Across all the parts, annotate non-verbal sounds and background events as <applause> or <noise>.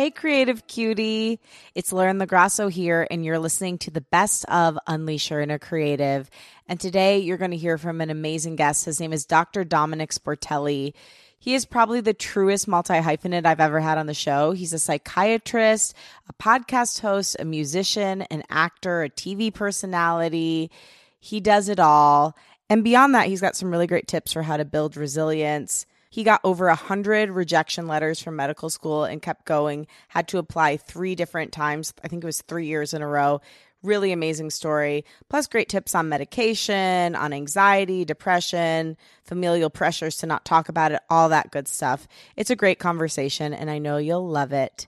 Hey, creative cutie. It's Lauren LaGrasso here, and you're listening to the best of Unleash Your Inner Creative. And today you're going to hear from an amazing guest. His name is Dr. Domenick Sportelli. He is probably the truest multi hyphenate I've ever had on the show. He's a psychiatrist, a podcast host, a musician, an actor, a TV personality. He does it all. And beyond that, he's got some really great tips for how to build resilience he got over a hundred rejection letters from medical school and kept going. Had to apply three different times. I think it was three years in a row. Really amazing story. Plus, great tips on medication, on anxiety, depression, familial pressures to not talk about it, all that good stuff. It's a great conversation, and I know you'll love it.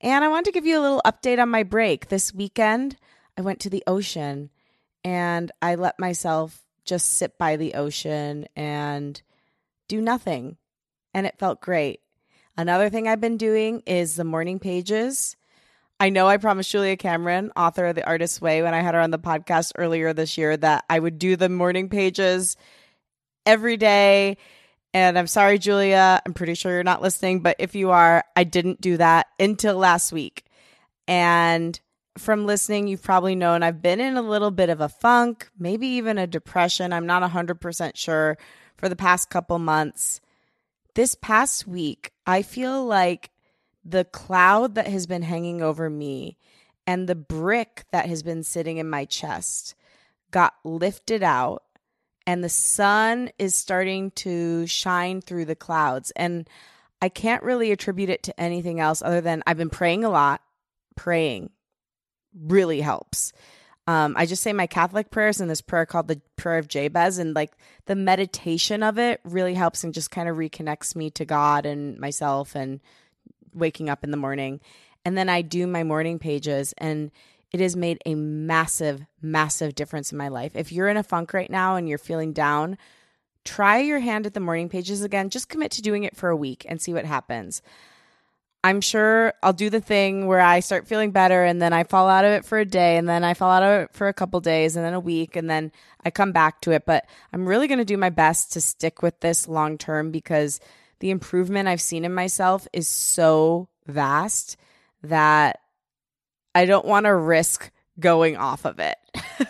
And I want to give you a little update on my break. This weekend, I went to the ocean and I let myself just sit by the ocean and do nothing. And it felt great. Another thing I've been doing is the morning pages. I know I promised Julia Cameron, author of The Artist's Way, when I had her on the podcast earlier this year, that I would do the morning pages every day. And I'm sorry, Julia, I'm pretty sure you're not listening, but if you are, I didn't do that until last week. And from listening, you've probably known I've been in a little bit of a funk, maybe even a depression. I'm not 100% sure for the past couple months. This past week, I feel like the cloud that has been hanging over me and the brick that has been sitting in my chest got lifted out and the sun is starting to shine through the clouds. And I can't really attribute it to anything else other than I've been praying a lot. Praying really helps um, I just say my Catholic prayers and this prayer called the Prayer of Jabez, and like the meditation of it really helps and just kind of reconnects me to God and myself and waking up in the morning. And then I do my morning pages, and it has made a massive, massive difference in my life. If you're in a funk right now and you're feeling down, try your hand at the morning pages again. Just commit to doing it for a week and see what happens. I'm sure I'll do the thing where I start feeling better and then I fall out of it for a day and then I fall out of it for a couple days and then a week and then I come back to it. But I'm really going to do my best to stick with this long term because the improvement I've seen in myself is so vast that I don't want to risk going off of it.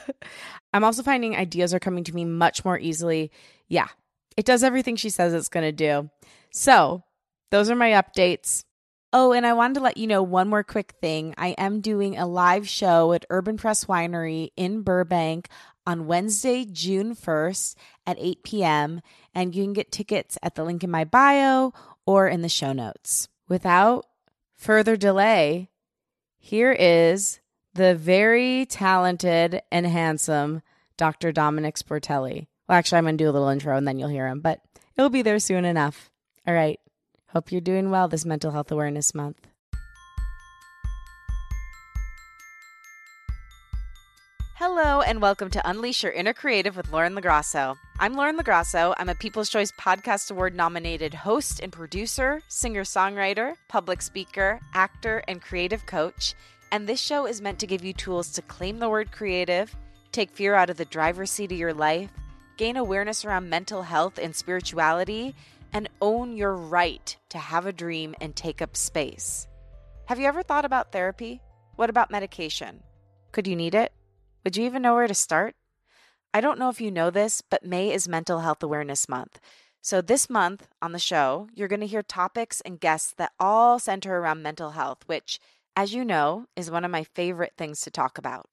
<laughs> I'm also finding ideas are coming to me much more easily. Yeah, it does everything she says it's going to do. So, those are my updates. Oh, and I wanted to let you know one more quick thing. I am doing a live show at Urban Press Winery in Burbank on Wednesday, June 1st at 8 p.m., and you can get tickets at the link in my bio or in the show notes. Without further delay, here is the very talented and handsome Dr. Domenick Sportelli. Well, actually, I'm going to do a little intro and then you'll hear him, but it'll be there soon enough. All right. Hope you're doing well this Mental Health Awareness Month. Hello, and welcome to Unleash Your Inner Creative with Lauren LaGrasso. I'm Lauren LaGrasso. I'm a People's Choice Podcast Award nominated host and producer, singer songwriter, public speaker, actor, and creative coach. And this show is meant to give you tools to claim the word creative, take fear out of the driver's seat of your life, gain awareness around mental health and spirituality and own your right to have a dream and take up space. Have you ever thought about therapy? What about medication? Could you need it? Would you even know where to start? I don't know if you know this, but May is Mental Health Awareness Month. So, this month on the show, you're going to hear topics and guests that all center around mental health, which, as you know, is one of my favorite things to talk about.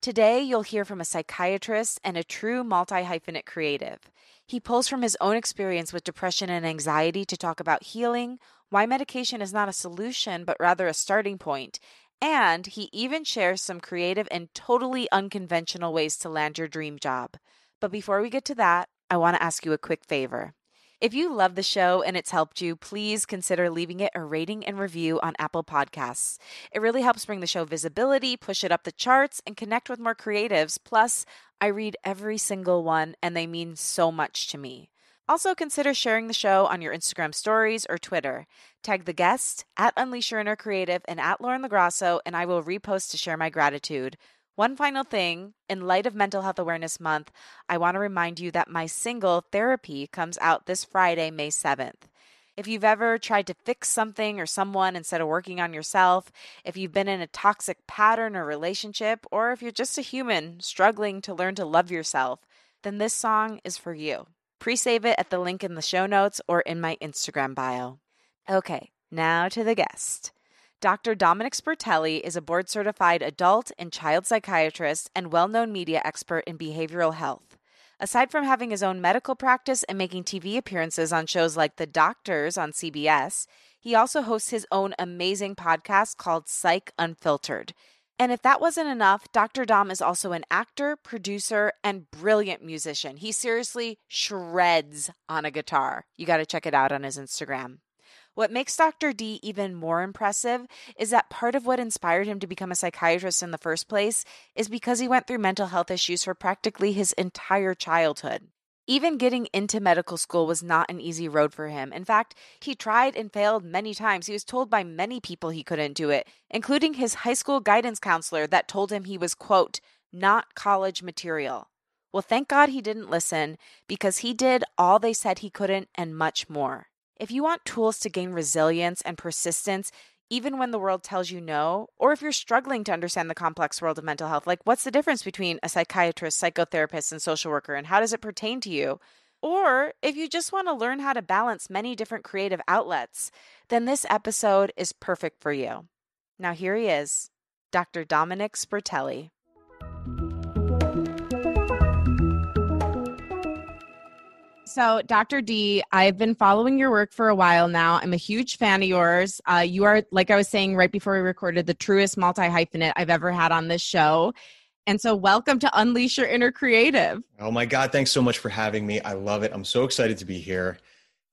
Today, you'll hear from a psychiatrist and a true multi hyphenate creative. He pulls from his own experience with depression and anxiety to talk about healing, why medication is not a solution, but rather a starting point, and he even shares some creative and totally unconventional ways to land your dream job. But before we get to that, I want to ask you a quick favor. If you love the show and it's helped you, please consider leaving it a rating and review on Apple Podcasts. It really helps bring the show visibility, push it up the charts, and connect with more creatives. Plus, I read every single one, and they mean so much to me. Also, consider sharing the show on your Instagram stories or Twitter. Tag the guest at Unleash Your Inner Creative and at Lauren LaGrasso, and I will repost to share my gratitude. One final thing in light of Mental Health Awareness Month, I want to remind you that my single Therapy comes out this Friday, May 7th. If you've ever tried to fix something or someone instead of working on yourself, if you've been in a toxic pattern or relationship, or if you're just a human struggling to learn to love yourself, then this song is for you. Pre save it at the link in the show notes or in my Instagram bio. Okay, now to the guest. Dr. Domenick Sportelli is a board certified adult and child psychiatrist and well known media expert in behavioral health. Aside from having his own medical practice and making TV appearances on shows like The Doctors on CBS, he also hosts his own amazing podcast called Psych Unfiltered. And if that wasn't enough, Dr. Dom is also an actor, producer, and brilliant musician. He seriously shreds on a guitar. You got to check it out on his Instagram. What makes Dr. D even more impressive is that part of what inspired him to become a psychiatrist in the first place is because he went through mental health issues for practically his entire childhood. Even getting into medical school was not an easy road for him. In fact, he tried and failed many times. He was told by many people he couldn't do it, including his high school guidance counselor that told him he was, quote, not college material. Well, thank God he didn't listen because he did all they said he couldn't and much more. If you want tools to gain resilience and persistence, even when the world tells you no, or if you're struggling to understand the complex world of mental health, like what's the difference between a psychiatrist, psychotherapist, and social worker, and how does it pertain to you? Or if you just want to learn how to balance many different creative outlets, then this episode is perfect for you. Now, here he is, Dr. Domenick Sportelli. So, Dr. D, I've been following your work for a while now. I'm a huge fan of yours. Uh, you are, like I was saying right before we recorded, the truest multi hyphenate I've ever had on this show. And so, welcome to Unleash Your Inner Creative. Oh my God, thanks so much for having me. I love it. I'm so excited to be here.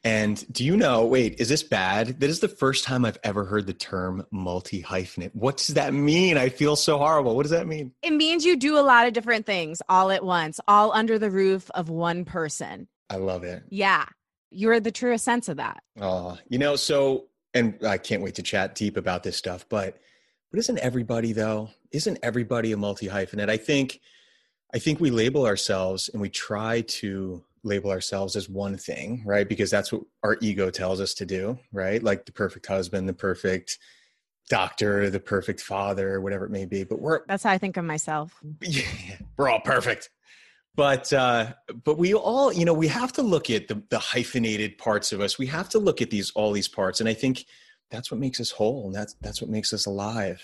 And do you know, wait, is this bad? That is the first time I've ever heard the term multi hyphenate. What does that mean? I feel so horrible. What does that mean? It means you do a lot of different things all at once, all under the roof of one person. I love it. Yeah. You're the truest sense of that. Oh, you know, so, and I can't wait to chat deep about this stuff, but, but isn't everybody though? Isn't everybody a multi hyphenate? I think, I think we label ourselves and we try to label ourselves as one thing, right? Because that's what our ego tells us to do, right? Like the perfect husband, the perfect doctor, the perfect father, whatever it may be. But we're that's how I think of myself. <laughs> Yeah, we're all perfect but uh, but we all you know we have to look at the, the hyphenated parts of us we have to look at these all these parts and i think that's what makes us whole and that's that's what makes us alive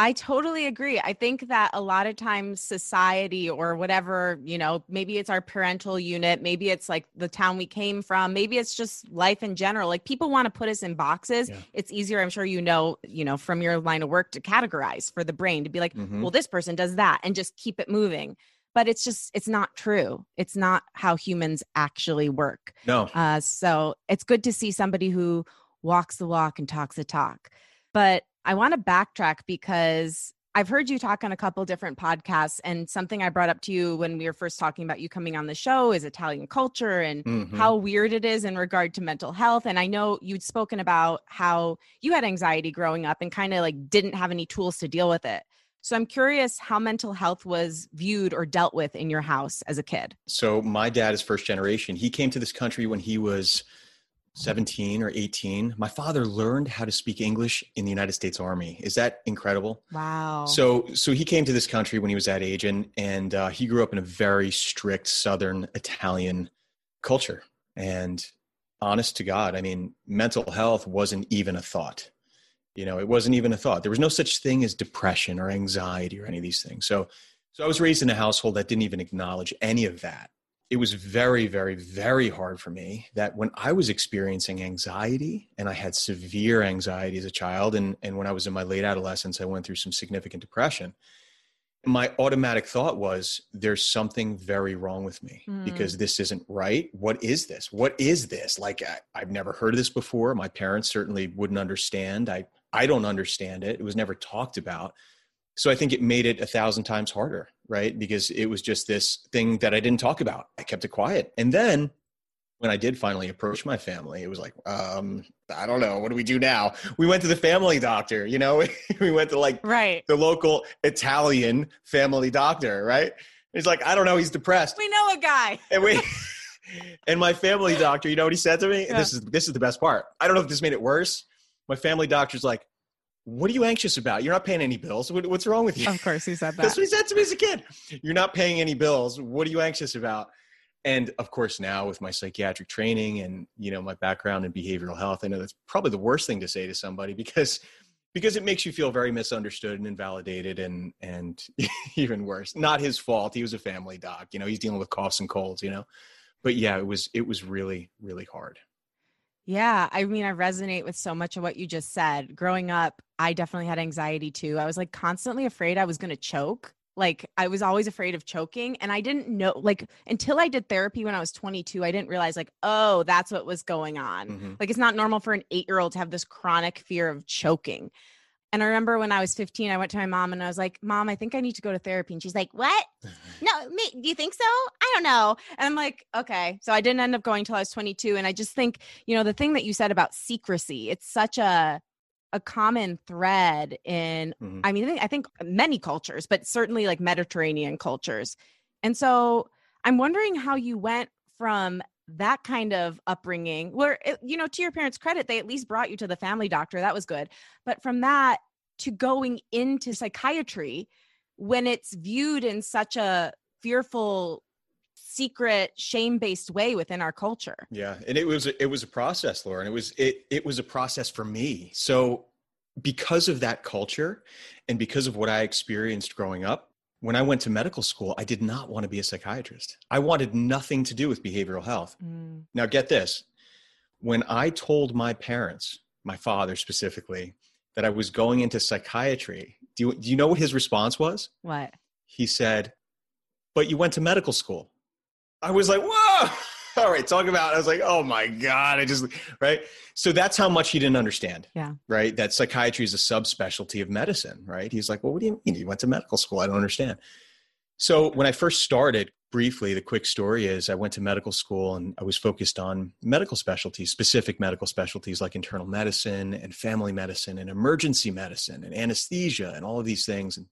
I totally agree. I think that a lot of times society or whatever, you know, maybe it's our parental unit, maybe it's like the town we came from, maybe it's just life in general. Like people want to put us in boxes. Yeah. It's easier, I'm sure you know, you know, from your line of work to categorize for the brain to be like, mm-hmm. well, this person does that and just keep it moving but it's just it's not true. It's not how humans actually work. No. Uh, so it's good to see somebody who walks the walk and talks the talk. But i want to backtrack because i've heard you talk on a couple different podcasts and something i brought up to you when we were first talking about you coming on the show is italian culture and mm-hmm. how weird it is in regard to mental health. And i know you'd spoken about how you had anxiety growing up and kind of like didn't have any tools to deal with it so I'm curious how mental health was viewed or dealt with in your house as a kid. So my dad is first generation. He came to this country when he was 17 or 18. My father learned how to speak English in the United States Army. Is that incredible? Wow. So so he came to this country when he was that age and and uh, he grew up in a very strict southern Italian culture. And honest to God, I mean, mental health wasn't even a thought you know it wasn't even a thought. There was no such thing as depression or anxiety or any of these things. So so i was raised in a household that didn't even acknowledge any of that. It was very very very hard for me that when i was experiencing anxiety and i had severe anxiety as a child and and when i was in my late adolescence i went through some significant depression my automatic thought was there's something very wrong with me mm. because this isn't right. What is this? What is this? Like I, i've never heard of this before. My parents certainly wouldn't understand. I I don't understand it. It was never talked about. So I think it made it a thousand times harder, right? Because it was just this thing that I didn't talk about. I kept it quiet. And then when I did finally approach my family, it was like, um, I don't know, what do we do now? We went to the family doctor, you know, <laughs> we went to like right. the local Italian family doctor, right? He's like, I don't know, he's depressed. We know a guy. <laughs> and we and my family doctor, you know what he said to me? Yeah. This is this is the best part. I don't know if this made it worse. My family doctor's like, "What are you anxious about? You're not paying any bills. What, what's wrong with you?" Of course, he said <laughs> That's that. what he said to me as a kid. You're not paying any bills. What are you anxious about? And of course, now with my psychiatric training and you know my background in behavioral health, I know that's probably the worst thing to say to somebody because because it makes you feel very misunderstood and invalidated and and <laughs> even worse. Not his fault. He was a family doc. You know, he's dealing with coughs and colds. You know, but yeah, it was it was really really hard. Yeah, I mean, I resonate with so much of what you just said. Growing up, I definitely had anxiety too. I was like constantly afraid I was going to choke. Like I was always afraid of choking and I didn't know like until I did therapy when I was 22, I didn't realize like, oh, that's what was going on. Mhm. Like it's not normal for an 8-year-old to have this chronic fear of choking. And I remember when I was 15, I went to my mom and I was like, "Mom, I think I need to go to therapy." And she's like, "What? no, me, do you think so? I don't know. And I'm like, okay. So I didn't end up going till I was 22. And I just think, you know, the thing that you said about secrecy, it's such a a common thread in Mhm. I mean, I think many cultures, but certainly like Mediterranean cultures. And so I'm wondering how you went from that kind of upbringing where eh, you know to your parents credit they at least brought you to the family doctor that was good but from that to going into psychiatry when it's viewed in such a fearful secret shame-based way within our culture Yeah, and it was it was a process, Lauren. It was it it was a process for me. So because of that culture and because of what I experienced growing up, when I went to medical school, I did not want to be a psychiatrist. I wanted nothing to do with behavioral health. Mm, Now get this. When I told my parents, my father specifically, that I was going into psychiatry, do you, do you know what his response was? what he said, But you went to medical school. I was like, Whoa. <laughs> <laughs> All right, talk about. I was like, Oh my God. I just, right. So that's how much he didn't understand. Yeah. Right. That psychiatry is a subspecialty of medicine. Right. He's like, Well, what do you mean? You went to medical school. I don't understand. So when I first started, briefly, the quick story is I went to medical school and I was focused on medical specialties, specific medical specialties like internal medicine and family medicine and emergency medicine and anesthesia and all of these things. And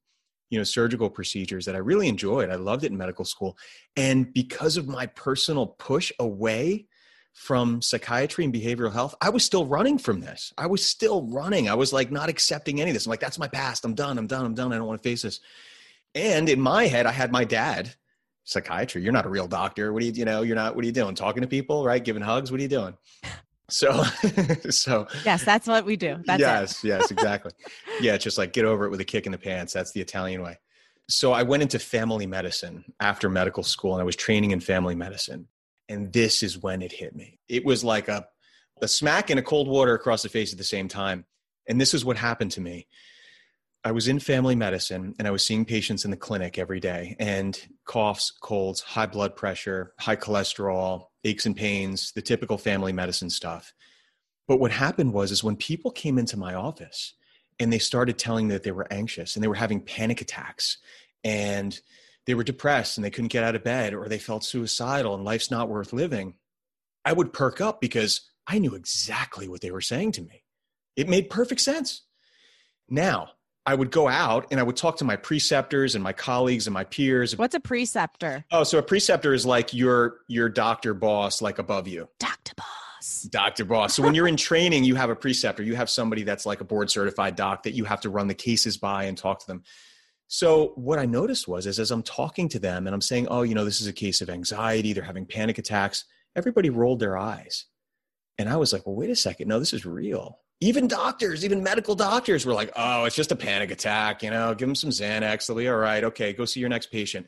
you know surgical procedures that i really enjoyed. I loved it in medical school. And because of my personal push away from psychiatry and behavioral health i was still running from this. I was still running. I was like not accepting any of this. I'm like that's my past. I'm done. I'm done. I'm done. I don't want to face this. And in my head i had my dad psychiatry you're not a real doctor. What are you you know you're not what are you doing? Talking to people right? Giving hugs? What are you doing so <laughs> so yes that's what we do that's yes, yes, exactly. yeah, it's just like get over it with a kick in the pants. That's the Italian way. So I went into family medicine after medical school and I was training in family medicine. And this is when it hit me. It was like a, a smack and a cold water across the face at the same time. And this is what happened to me. I was in family medicine and I was seeing patients in the clinic every day and coughs, colds, high blood pressure, high cholesterol, aches and pains, the typical family medicine stuff. But what happened was is when people came into my office and they started telling me that they were anxious and they were having panic attacks and they were depressed and they couldn't get out of bed or they felt suicidal and life's not worth living, I would perk up because I knew exactly what they were saying to me. It made perfect sense. Now, I would go out and I would talk to my preceptors and my colleagues and my peers. what's a preceptor Oh, so a preceptor is like your your doctor boss like above you. dr boss Dr. Boss. So when you're in training, you have a preceptor. You have somebody that's like a board certified doc that you have to run the cases by and talk to them. So what I noticed was is as I'm talking to them and I'm saying, "Oh, you know, this is a case of anxiety, they're having panic attacks." Everybody rolled their eyes. And I was like, "Well, wait a second. No, this is real." Even doctors, even medical doctors were like, "Oh, it's just a panic attack, you know, give them some Xanax, they'll be all right. Okay, go see your next patient."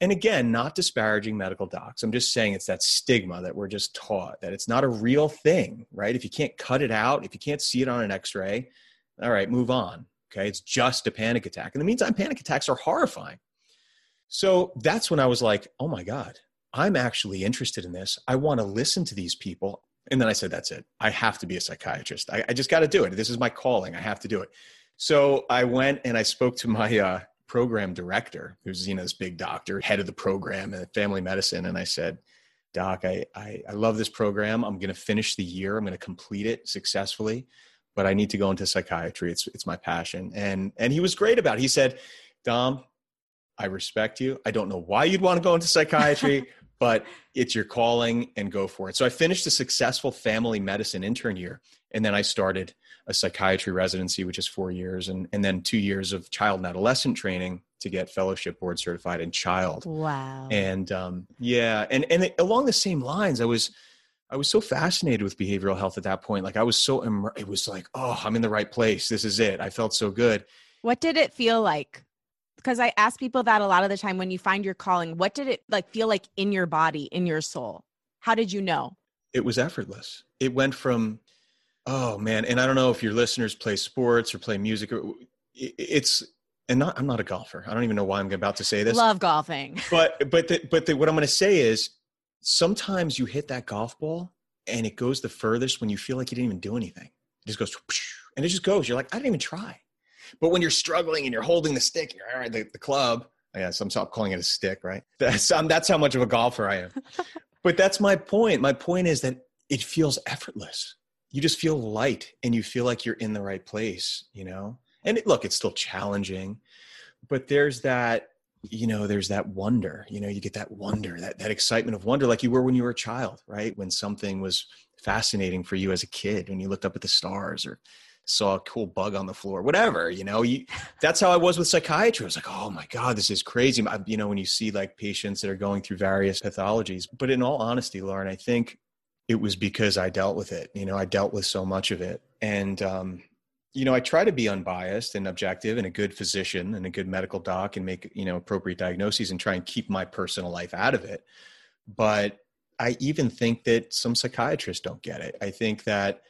And again, not disparaging medical docs. I'm just saying it's that stigma that we're just taught that it's not a real thing, right? If you can't cut it out, if you can't see it on an x ray, all right, move on. Okay. It's just a panic attack. In the meantime, panic attacks are horrifying. So that's when I was like, oh my God, I'm actually interested in this. I want to listen to these people. And then I said, that's it. I have to be a psychiatrist. I, I just got to do it. This is my calling. I have to do it. So I went and I spoke to my uh, program director, who's you know this big doctor, head of the program in family medicine, and I said, "Doc, I I, I love this program. I'm going to finish the year. I'm going to complete it successfully, but I need to go into psychiatry. It's it's my passion." And and he was great about it. He said, "Dom, I respect you. I don't know why you'd want to go into psychiatry." <laughs> but it's your calling and go for it. So I finished a successful family medicine intern year. And then I started a psychiatry residency, which is four years, and, and then two years of child and adolescent training to get fellowship board certified in child. Wow. And um, yeah, and and along the same lines, I was I was so fascinated with behavioral health at that point. Like I was so it was like, oh, I'm in the right place. This is it. I felt so good. What did it feel like? Because I ask people that a lot of the time when you find your calling, what did it like feel like in your body, in your soul? How did you know? It was effortless. It went from oh man, and I don't know if your listeners play sports or play music. It's and not I'm not a golfer. I don't even know why I'm about to say this. Love golfing. <laughs> But but the, but the, what I'm going to say is sometimes you hit that golf ball and it goes the furthest when you feel like you didn't even do anything. It just goes and it just goes. You're like I didn't even try. But when you're struggling and you're holding the stick, you're, the, the club. Yeah, so I'm stop calling it a stick, right? <laughs> That's um, that's how much of a golfer I am. <laughs> but that's my point. My point is that it feels effortless. You just feel light and you feel like you're in the right place, you know? and it, look it's still challenging but there's that you know there's that wonder you know you get that wonder that that excitement of wonder like you were when you were a child right when something was fascinating for you as a kid when you looked up at the stars or saw a cool bug on the floor whatever you know you that's how i was with psychiatry i was like oh my god this is crazy you know when you see like patients that are going through various pathologies but in all honesty lauren i think it was because i dealt with it you know i dealt with so much of it and um you know, I try to be unbiased and objective and a good physician and a good medical doc and make, you know, appropriate diagnoses and try and keep my personal life out of it. But I even think that some psychiatrists don't get it. I think that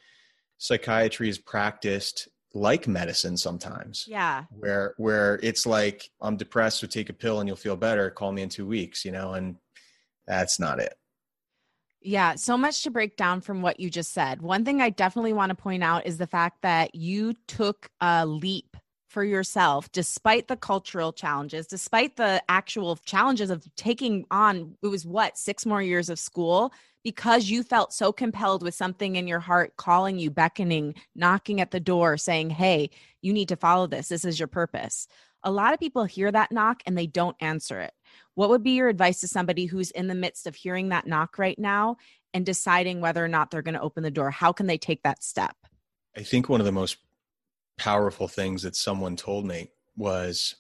psychiatry is practiced like medicine sometimes. Yeah. Where where it's like I'm depressed, so take a pill and you'll feel better. Call me in 2 weeks, you know, and that's not it. Yeah, so much to break down from what you just said. One thing I definitely want to point out is the fact that you took a leap for yourself despite the cultural challenges, despite the actual challenges of taking on it was what, 6 more years of school because you felt so compelled with something in your heart calling you, beckoning, knocking at the door saying, "Hey, you need to follow this. This is your purpose." A lot of people hear that knock and they don't answer it. What would be your advice to somebody who's in the midst of hearing that knock right now and deciding whether or not they're going to open the door? How can they take that step? I think one of the most powerful things that someone told me was,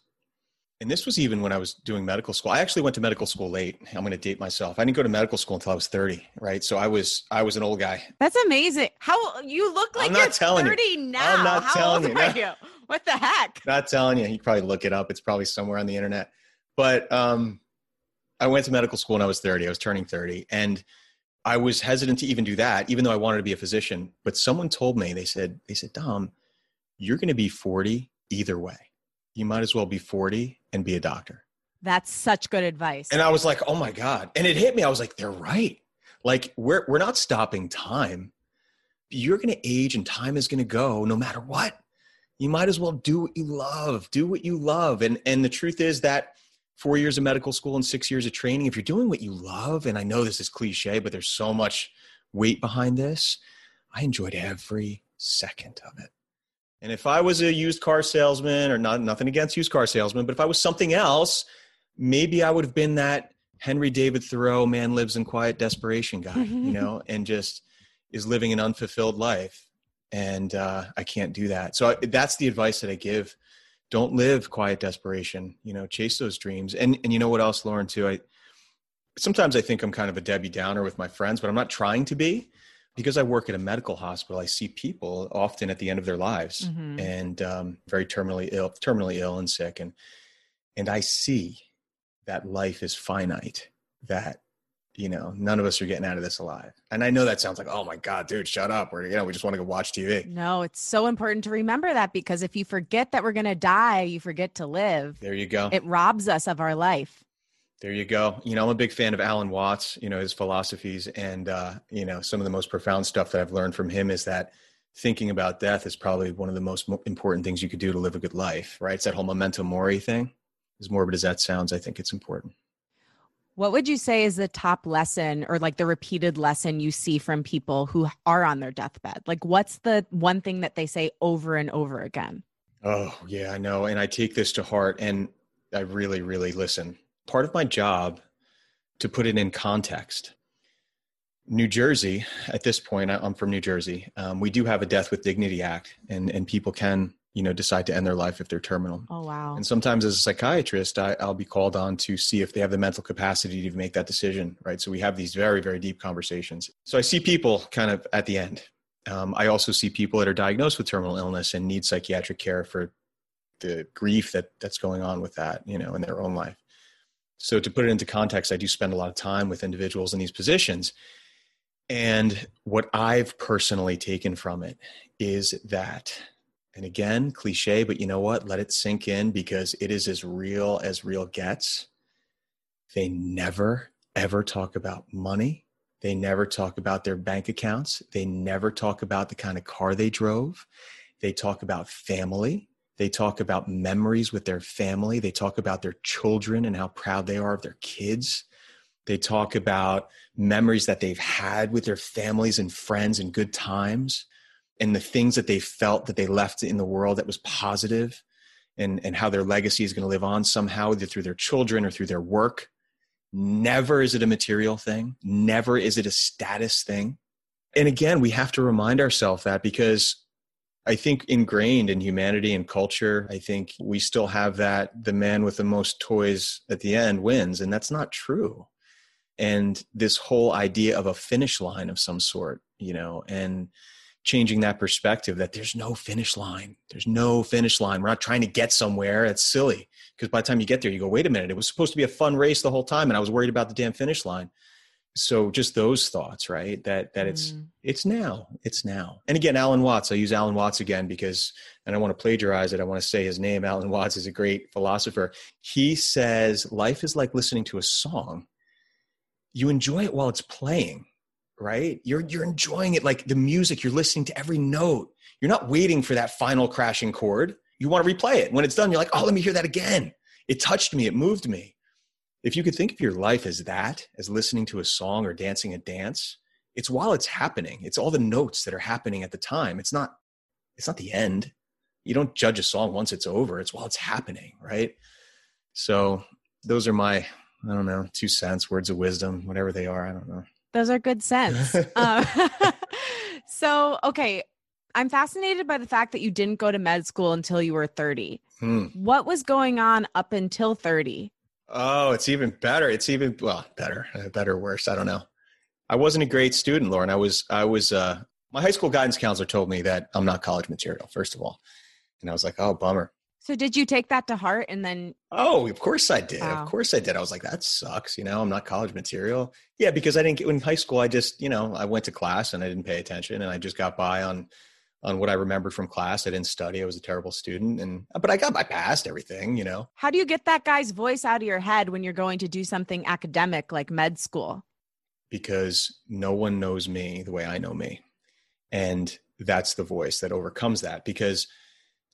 and this was even when I was doing medical school. I actually went to medical school late. I'm going to date myself. I didn't go to medical school until I was 30, right? So I was I was an old guy. That's amazing. How you look like I'm not you're telling 30 you. now. I'm not How telling old you. Are you? What the heck? Not telling you. You probably look it up. It's probably somewhere on the internet. But um, I went to medical school when I was 30. I was turning 30. And I was hesitant to even do that, even though I wanted to be a physician. But someone told me, they said, they said, Dom, you're going to be 40 either way. You might as well be 40 and be a doctor. That's such good advice. And I was like, oh my God. And it hit me. I was like, they're right. Like we're we're not stopping time. You're gonna age and time is gonna go no matter what. You might as well do what you love. Do what you love. And and the truth is that four years of medical school and six years of training, if you're doing what you love, and I know this is cliche, but there's so much weight behind this, I enjoyed every second of it. And if I was a used car salesman, or not nothing against used car salesman, but if I was something else, maybe I would have been that Henry David Thoreau man lives in quiet desperation guy, <laughs> you know, and just is living an unfulfilled life. And uh, I can't do that. So I, that's the advice that I give don't live quiet desperation you know chase those dreams and and you know what else lauren too i sometimes i think i'm kind of a debbie downer with my friends but i'm not trying to be because i work at a medical hospital i see people often at the end of their lives mm-hmm. and um, very terminally ill terminally ill and sick and and i see that life is finite that you know, none of us are getting out of this alive. And I know that sounds like, oh my God, dude, shut up. We're, you know, we just want to go watch TV. No, it's so important to remember that because if you forget that we're going to die, you forget to live. There you go. It robs us of our life. There you go. You know, I'm a big fan of Alan Watts, you know, his philosophies. And, uh, you know, some of the most profound stuff that I've learned from him is that thinking about death is probably one of the most important things you could do to live a good life, right? It's that whole memento mori thing. As morbid as that sounds, I think it's important. What would you say is the top lesson or like the repeated lesson you see from people who are on their deathbed? Like, what's the one thing that they say over and over again? Oh, yeah, I know. And I take this to heart and I really, really listen. Part of my job to put it in context, New Jersey, at this point, I'm from New Jersey. Um, we do have a Death with Dignity Act, and, and people can, you know, decide to end their life if they're terminal. Oh, wow. And sometimes as a psychiatrist, I, I'll be called on to see if they have the mental capacity to make that decision, right? So we have these very, very deep conversations. So I see people kind of at the end. Um, I also see people that are diagnosed with terminal illness and need psychiatric care for the grief that that's going on with that, you know, in their own life. So to put it into context, I do spend a lot of time with individuals in these positions. And what I've personally taken from it is that, and again, cliche, but you know what? Let it sink in because it is as real as real gets. They never, ever talk about money. They never talk about their bank accounts. They never talk about the kind of car they drove. They talk about family. They talk about memories with their family. They talk about their children and how proud they are of their kids. They talk about memories that they've had with their families and friends and good times and the things that they felt that they left in the world that was positive and, and how their legacy is going to live on somehow, either through their children or through their work. Never is it a material thing. Never is it a status thing. And again, we have to remind ourselves that because I think ingrained in humanity and culture, I think we still have that the man with the most toys at the end wins, and that's not true. And this whole idea of a finish line of some sort, you know, and changing that perspective that there's no finish line. There's no finish line. We're not trying to get somewhere. It's silly because by the time you get there, you go, wait a minute, it was supposed to be a fun race the whole time, and I was worried about the damn finish line so just those thoughts right that that it's mm. it's now it's now. And again alan watts i use alan watts again because and i want to plagiarize it i want to say his name alan watts is a great philosopher. He says life is like listening to a song. You enjoy it while it's playing right? You're you're enjoying it like the music you're listening to every note. You're not waiting for that final crashing chord. You want to replay it. When it's done you're like oh let me hear that again it touched me it moved me if you could think of your life as that, as listening to a song or dancing a dance, it's while it's happening. It's all the notes that are happening at the time. It's not it's not the end. You don't judge a song once it's over. It's while it's happening, right? So those are my I don't know, two cents, words of wisdom, whatever they are. I don't know. Those are good sense. <laughs> uh, <laughs> so, okay, I'm fascinated by the fact that you didn't go to med school until you were 30. Hmm. What was going on up until 30? Oh, it's even better. It's even well, better, uh, better, worse. I don't know. I wasn't a great student, Lauren. I was, I was. Uh, my high school guidance counselor told me that I'm not college material. First of all, and I was like, oh, bummer. So did you take that to heart and then? Oh, of course I did. Wow. Of course I did. I was like, that sucks. You know, I'm not college material. Yeah, because I didn't get in high school. I just, you know, I went to class and I didn't pay attention, and I just got by on on what I remembered from class. I didn't study. I was a terrible student and but I got I passed everything, you know. How do you get that guy's voice out of your head when you're going to do something academic like med school? Because no one knows me the way I know me. And that's the voice that overcomes that because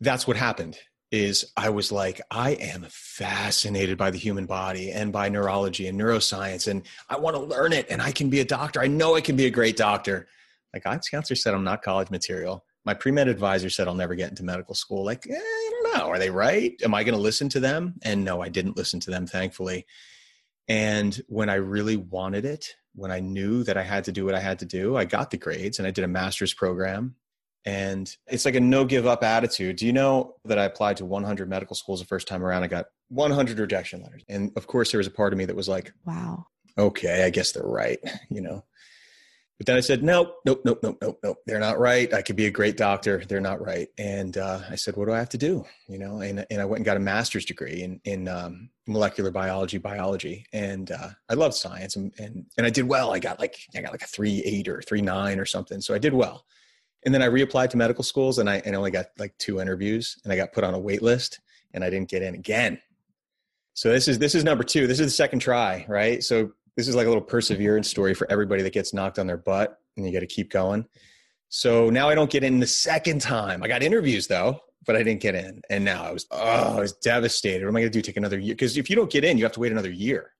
that's what happened is I was like, I am fascinated by the human body and by neurology and neuroscience, and I want to learn it, and I can be a doctor. I know I can be a great doctor. Like my guidance counselor said I'm not college material my pre-med advisor said I'll never get into medical school. Like, eh, I don't know. Are they right? Am I going to listen to them? And no, I didn't listen to them, thankfully. And when I really wanted it, when I knew that I had to do what I had to do, I got the grades and I did a master's program. And it's like a no give up attitude. Do you know that I applied to 100 medical schools the first time around? I got 100 rejection letters. And of course, there was a part of me that was like, wow, okay, I guess they're right. <laughs> You know, but then I said, nope, nope, nope, nope, nope, nope. They're not right. I could be a great doctor. They're not right. And uh, I said, what do I have to do? You know, and, and I went and got a master's degree in, in um, molecular biology, biology. And uh, I love science and, and, and I did well. I got like, I got like a three, eight or three, nine or something. So I did well. And then I reapplied to medical schools and I and only got like two interviews and I got put on a wait list and I didn't get in again. So this is, this is number two. This is the second try, right? So this is like a little perseverance story for everybody that gets knocked on their butt and you got to keep going. So now I don't get in the second time. I got interviews though, but I didn't get in. And now I was, oh, I was devastated. What am I going to do? Take another year? Because if you don't get in, you have to wait another year.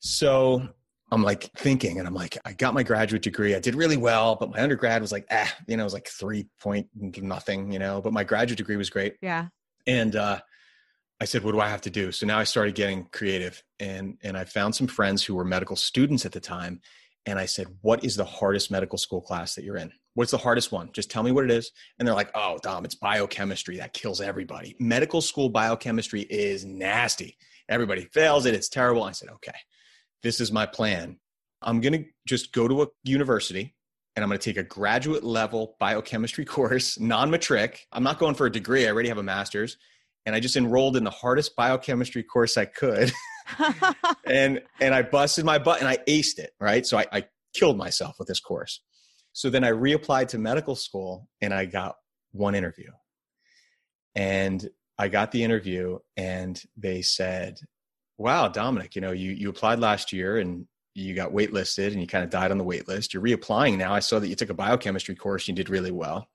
So I'm like thinking, and I'm like, I got my graduate degree. I did really well, but my undergrad was like, ah, you know, it was like three point nothing, you know, but my graduate degree was great. Yeah. And uh, I said, what do I have to do? So now I started getting creative and, and I found some friends who were medical students at the time. And I said, what is the hardest medical school class that you're in? What's the hardest one? Just tell me what it is. And they're like, oh, Dom, it's biochemistry. That kills everybody. Medical school biochemistry is nasty. Everybody fails it. It's terrible. I said, okay, this is my plan. I'm going to just go to a university and I'm going to take a graduate level biochemistry <laughs> course, non matric. I'm not going for a degree. I already have a master's and I just enrolled in the hardest biochemistry course I could. <laughs> and and I busted my butt and I aced it, right? So I, I killed myself with this course. So then I reapplied to medical school and I got one interview. And I got the interview and they said, Wow, Domenick, you know, you you applied last year and you got waitlisted and you kind of died on the waitlist. You're reapplying now. I saw that you took a biochemistry course, and you did really well.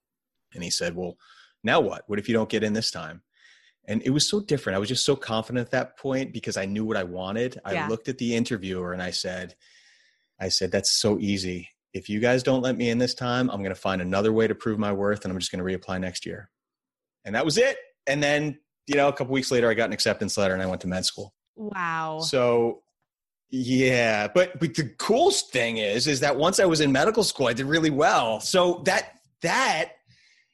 And he said, Well, now what? What if you don't get in this time? And it was so different. I was just so confident at that point because i knew what i wanted. I yeah. looked at the interviewer and i said i said that's so easy. If you guys don't let me in this time i'm going to find another way to prove my worth and i'm just going to reapply next year. And that was it. And then you know a couple weeks later i got an acceptance letter and i went to med school. Wow. So yeah. But but the coolest thing is is that once i was in medical school i did really well. So that that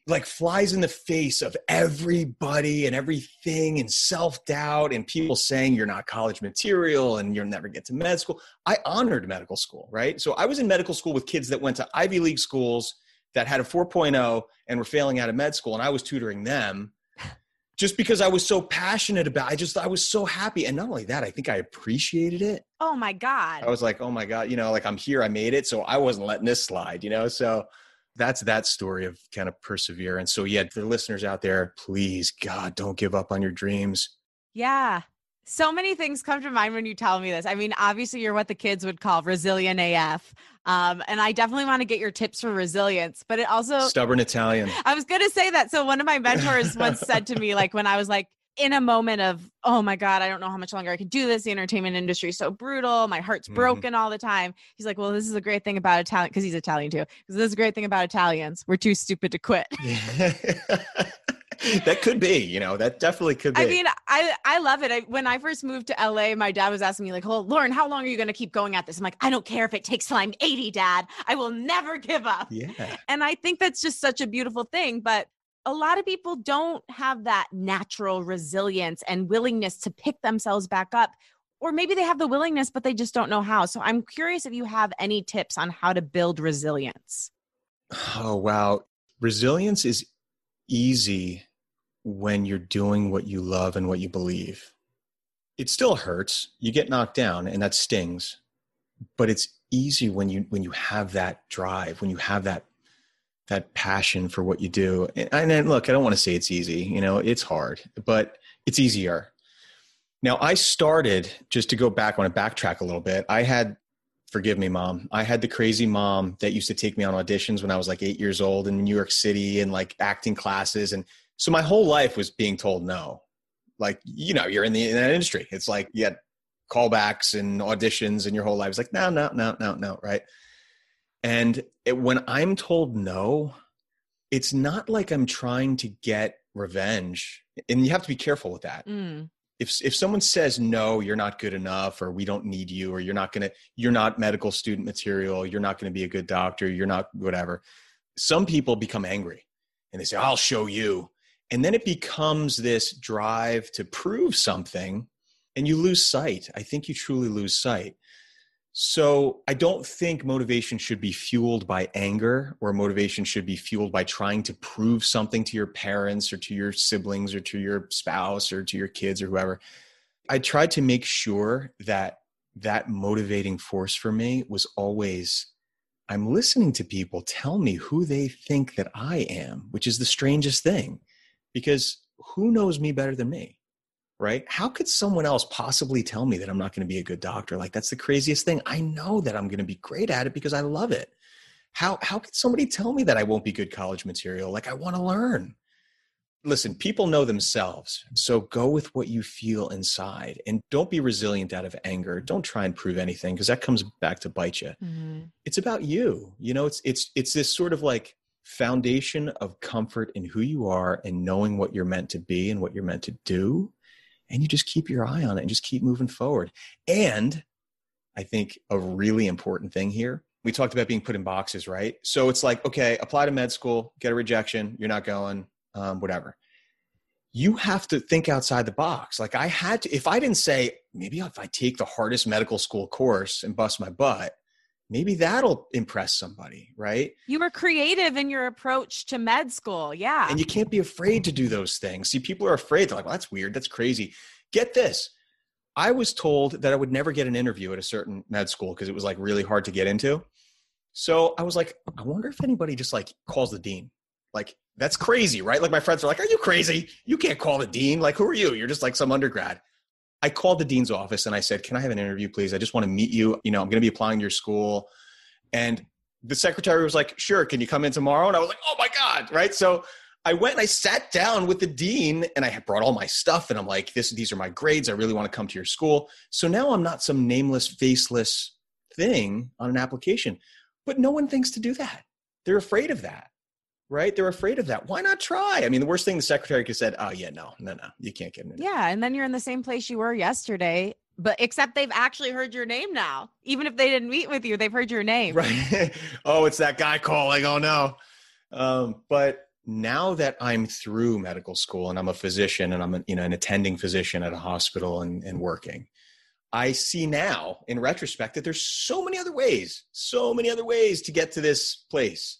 like flies in the face of everybody and everything and self-doubt and people saying you're not college material and you'll never get to med school. I honored medical school right? So i was in medical school with kids that went to ivy league schools that had a 4.0 and were failing out of med school and i was tutoring them <laughs> just because i was so passionate about i just i was so happy. And not only that i think i appreciated it. Oh my god. I was like oh my god you know like i'm here i made it. So i wasn't letting this slide you know? So that's that story of kind of perseverance. So yeah, the listeners out there, please, God, don't give up on your dreams. Yeah. So many things come to mind when you tell me this. I mean, obviously, you're what the kids would call resilient AF. Um, and I definitely want to get your tips for resilience, but it also stubborn Italian. I was going to say that. So, one of my mentors <laughs> once said to me, like, when I was like, in a moment of oh my god i don't know how much longer i can do this the entertainment industry is so brutal my heart's mm-hmm. broken all the time. He's like well this is a great thing about italian because he's italian too because this is a great thing about italians. We're too stupid to quit. <laughs> That could be you know that definitely could be. i mean i i love it. I, when i first moved to la my dad was asking me like oh lauren how long are you going to keep going at this? I'm like i don't care if it takes till i'm 80 dad. I will never give up. Yeah. And i think that's just such a beautiful thing but a lot of people don't have that natural resilience and willingness to pick themselves back up. Or maybe they have the willingness, but they just don't know how. So I'm curious if you have any tips on how to build resilience. Oh, wow. Resilience is easy when you're doing what you love and what you believe. It still hurts. You get knocked down and that stings. But it's easy when you when you have that drive, when you have that that passion for what you do. And, and look, I don't want to say it's easy, you know, it's hard, but it's easier. Now, I started just to go back, want to backtrack a little bit. I had, forgive me, mom, I had the crazy mom that used to take me on auditions when I was like eight years old in New York City and like acting classes. And so my whole life was being told no. Like, you know, you're in the in that industry. It's like you had callbacks and auditions and your whole life is like, no, no, no, no, no, right? And it, when I'm told no, it's not like I'm trying to get revenge. And you have to be careful with that. Mm. If, if someone says no you're not good enough or we don't need you or you're not going to you're not medical student material you're not going to be a good doctor you're not whatever some people become angry and they say i'll show you and then it becomes this drive to prove something and you lose sight i think you truly lose sight so I don't think motivation should be fueled by anger or motivation should be fueled by trying to prove something to your parents or to your siblings or to your spouse or to your kids or whoever. I tried to make sure that that motivating force for me was always I'm listening to people tell me who they think that I am, which is the strangest thing because who knows me better than me? Right? How could someone else possibly tell me that I'm not going to be a good doctor? Like that's the craziest thing. I know that I'm going to be great at it because I love it. How how could somebody tell me that I won't be good college material? Like I want to learn. Listen, people know themselves. So go with what you feel inside and don't be resilient out of anger. Don't try and prove anything because that comes back to bite you. Mm-hmm. It's about you. You know, it's it's it's this sort of like foundation of comfort in who you are and knowing what you're meant to be and what you're meant to do and you just keep your eye on it and just keep moving forward. And I think a really important thing here, we talked about being put in boxes, right? So it's like, okay, apply to med school, get a rejection, you're not going, um, whatever. You have to think outside the box. Like I had to, if I didn't say, maybe if I take the hardest medical school course and bust my butt, maybe that'll impress somebody, right? You were creative in your approach to med school. Yeah. And you can't be afraid to do those things. See, people are afraid. They're like, well, that's weird. That's crazy. Get this. I was told that I would never get an interview at a certain med school because it was like really hard to get into. So I was like, I wonder if anybody just like calls the dean. Like, that's crazy, right? Like, my friends are like, Are you crazy? You can't call the dean. Like, who are you? You're just like some undergrad. I called the dean's office and I said, Can I have an interview, please? I just want to meet you. You know, I'm going to be applying to your school. And the secretary was like, Sure, can you come in tomorrow? And I was like, Oh my God, right? So I went and I sat down with the dean and I had brought all my stuff and I'm like, this, these are my grades. I really want to come to your school. So now I'm not some nameless, faceless thing on an application. But no one thinks to do that. They're afraid of that right? They're afraid of that. Why not try? I mean, the worst thing the secretary could have said, oh, yeah, no, no, no, you can't get in. Yeah. And then you're in the same place you were yesterday, but except they've actually heard your name now. Even if they didn't meet with you, they've heard your name. Right. <laughs> oh, it's that guy calling. Oh, no. Um, but now that I'm through medical school and I'm a physician and I'm a, you know, an attending physician at a hospital and, and working, I see now in retrospect that there's so many other ways, so many other ways to get to this place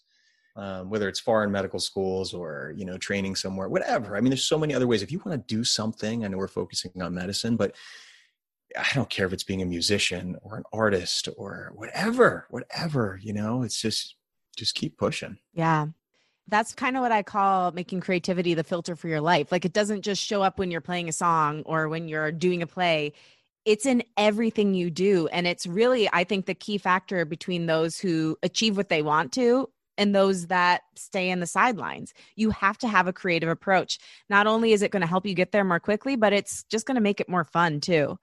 um, whether it's foreign medical schools or you know training somewhere whatever i mean there's so many other ways if you want to do something i know we're focusing on medicine but i don't care if it's being a musician or an artist or whatever whatever you know it's just just keep pushing yeah that's kind of what I call making creativity the filter for your life. Like it doesn't just show up when you're playing a song or when you're doing a play. It's in everything you do. And it's really, I think, the key factor between those who achieve what they want to and those that stay in the sidelines. You have to have a creative approach. Not only is it going to help you get there more quickly, but it's just going to make it more fun too.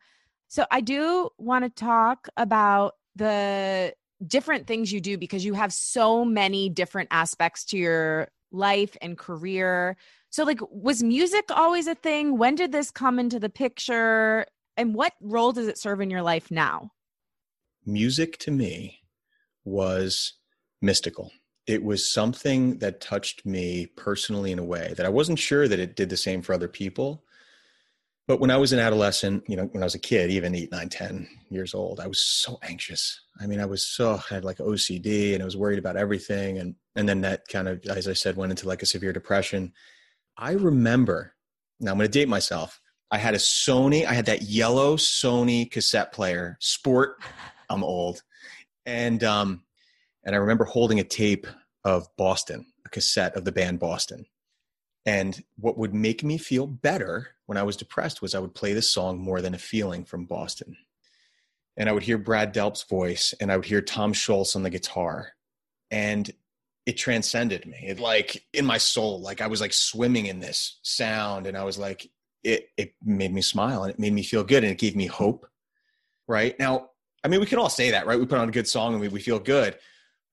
So, I do want to talk about the different things you do because you have so many different aspects to your life and career. So, like, was music always a thing? When did this come into the picture? And what role does it serve in your life now? Music to me was mystical it was something that touched me personally in a way that I wasn't sure that it did the same for other people. But when I was an adolescent, you know, when I was a kid, even eight, nine, 10 years old, I was so anxious. I mean, I was so, I had like OCD and I was worried about everything. And, and then that kind of, as I said, went into like a severe depression. I remember, now I'm going to date myself. I had a Sony, I had that yellow Sony cassette player, sport. I'm old. And um, and I remember holding a tape of Boston, a cassette of the band Boston. And what would make me feel better when I was depressed was I would play this song More Than a Feeling from Boston. And I would hear Brad Delp's voice and I would hear Tom Scholz on the guitar. And it transcended me. It like in my soul, like I was like swimming in this sound and I was like, it, it made me smile and it made me feel good and it gave me hope. Right now, I mean, we can all say that, right? We put on a good song and we, we feel good.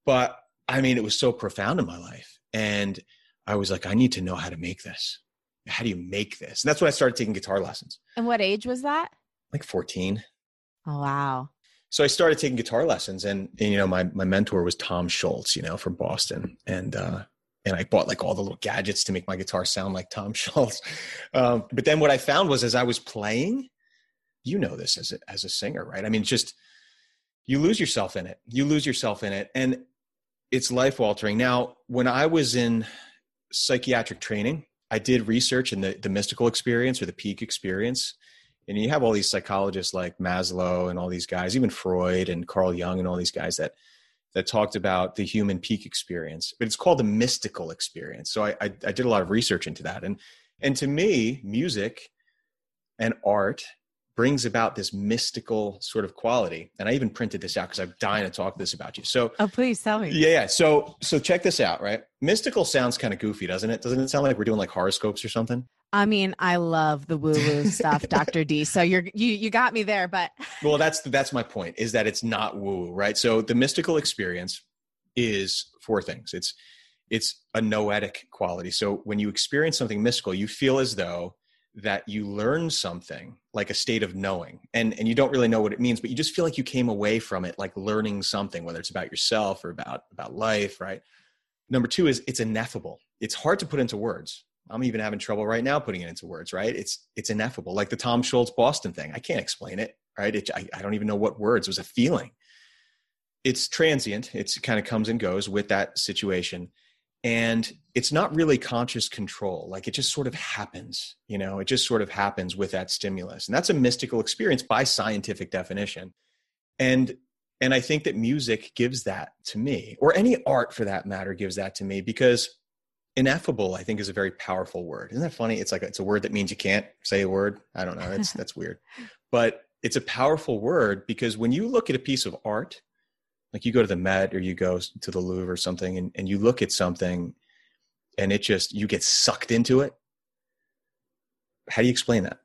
But I mean, it was so profound in my life. And I was like, I need to know how to make this. How do you make this? And that's when I started taking guitar lessons. And what age was that? Like 14. Oh, wow. So I started taking guitar lessons and, and you know, my, my mentor was Tom Scholz, you know, from Boston. And, uh, and I bought like all the little gadgets to make my guitar sound like Tom <laughs> Scholz. Um, but then what I found was as I was playing, you know this as a, as a singer, right? I mean, just you lose yourself in it. You lose yourself in it. And it's life altering. Now, when I was in psychiatric training, I did research in the, the mystical experience or the peak experience. And you have all these psychologists like Maslow and all these guys, even Freud and Carl Jung and all these guys that that talked about the human peak experience. But it's called the mystical experience. So I, I, I did a lot of research into that. And and to me, music and art brings about this mystical sort of quality. And I even printed this out because I'm dying to talk this about you. So, oh, please tell me. Yeah, yeah. So, so check this out, right? Mystical sounds kind of goofy, doesn't it? Doesn't it sound like we're doing like horoscopes or something? I mean, I love the woo woo <laughs> stuff, Dr. D. So you're you you got me there, but <laughs> well, that's that's my point. Is that it's not woo, right? So the mystical experience is four things. It's it's a noetic quality. So when you experience something mystical, you feel as though that you learn something like a state of knowing and and you don't really know what it means but you just feel like you came away from it like learning something whether it's about yourself or about about life right? Number two is it's ineffable. It's hard to put into words. I'm even having trouble right now putting it into words right? It's it's ineffable like the Tom Scholz boston thing. I can't explain it right? It, I, I don't even know what words it was a feeling. It's transient. It's, it kind of comes and goes with that situation and it's not really conscious control like it just sort of happens you know it just sort of happens with that stimulus and that's a mystical experience by scientific definition and and i think that music gives that to me or any art for that matter gives that to me because ineffable i think is a very powerful word. Isn't that funny? It's like it's a word that means you can't say a word. I don't know. That's <laughs> that's weird. But it's a powerful word because when you look at a piece of art like you go to the Met or you go to the Louvre or something and, and you look at something and it just you get sucked into it. How do you explain that?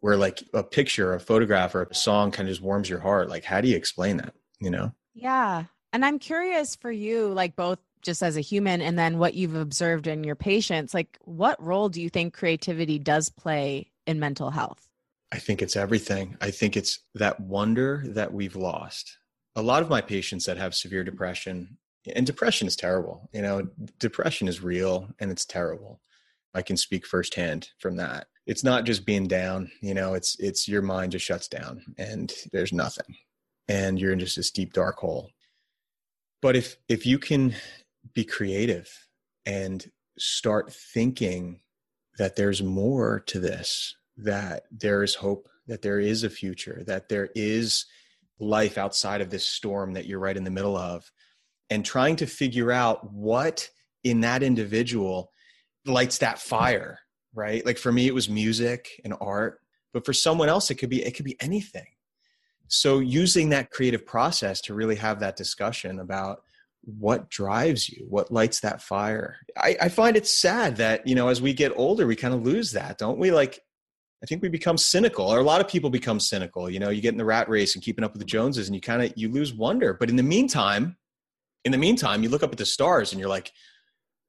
Where like a picture, a photograph, or a song kind of just warms your heart. Like, how do you explain that? You know? Yeah. And I'm curious for you, like both just as a human and then what you've observed in your patients, like what role do you think creativity does play in mental health? I think it's everything. I think it's that wonder that we've lost a lot of my patients that have severe depression and depression is terrible you know depression is real and it's terrible. I can speak firsthand from that. It's not just being down you know it's it's your mind just shuts down and there's nothing and you're in just this deep dark hole. But if if you can be creative and start thinking that there's more to this that there is hope that there is a future that there is life outside of this storm that you're right in the middle of and trying to figure out what in that individual lights that fire right? Like for me it was music and art but for someone else it could be it could be anything. So using that creative process to really have that discussion about what drives you what lights that fire. I, I find it sad that you know as we get older we kind of lose that don't we? Like I think we become cynical, or a lot of people become cynical. You know, you get in the rat race and keeping up with the Joneses, and you kind of you lose wonder. But in the meantime, in the meantime, you look up at the stars and you're like,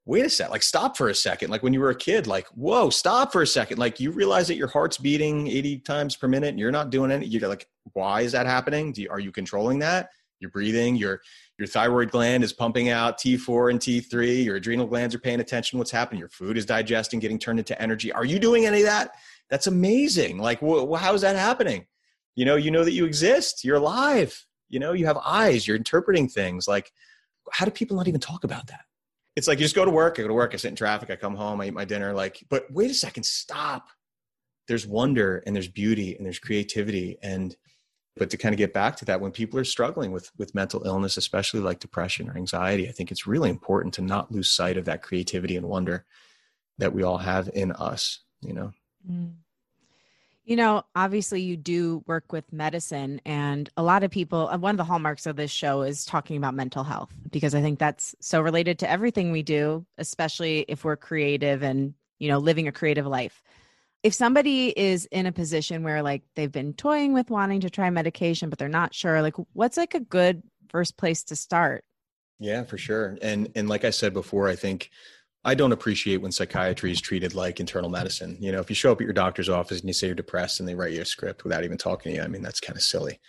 wait a sec, like stop for a second. Like when you were a kid, like whoa, stop for a second. Like you realize that your heart's beating 80 times per minute, and you're not doing any. You're like, why is that happening? Do you, are you controlling that? You're breathing. Your your thyroid gland is pumping out T4 and T3. Your adrenal glands are paying attention. What's happening? Your food is digesting, getting turned into energy. Are you doing any of that? That's amazing. Like, wh- how is that happening? You know, you know that you exist. You're alive. You know, you have eyes. You're interpreting things. Like, how do people not even talk about that? It's like you just go to work. I go to work. I sit in traffic. I come home. I eat my dinner. Like, but wait a second. Stop. There's wonder and there's beauty and there's creativity and but to kind of get back to that when people are struggling with with mental illness especially like depression or anxiety i think it's really important to not lose sight of that creativity and wonder that we all have in us you know Mm. You know, obviously, you do work with medicine, and a lot of people, uh, one of the hallmarks of this show is talking about mental health because I think that's so related to everything we do, especially if we're creative and, you know, living a creative life. If somebody is in a position where like they've been toying with wanting to try medication, but they're not sure, like what's like a good first place to start? Yeah, for sure. And and like I said before, I think I don't appreciate when psychiatry is treated like internal medicine. You know, if you show up at your doctor's office and you say you're depressed and they write you a script without even talking to you, I mean, that's kind of silly.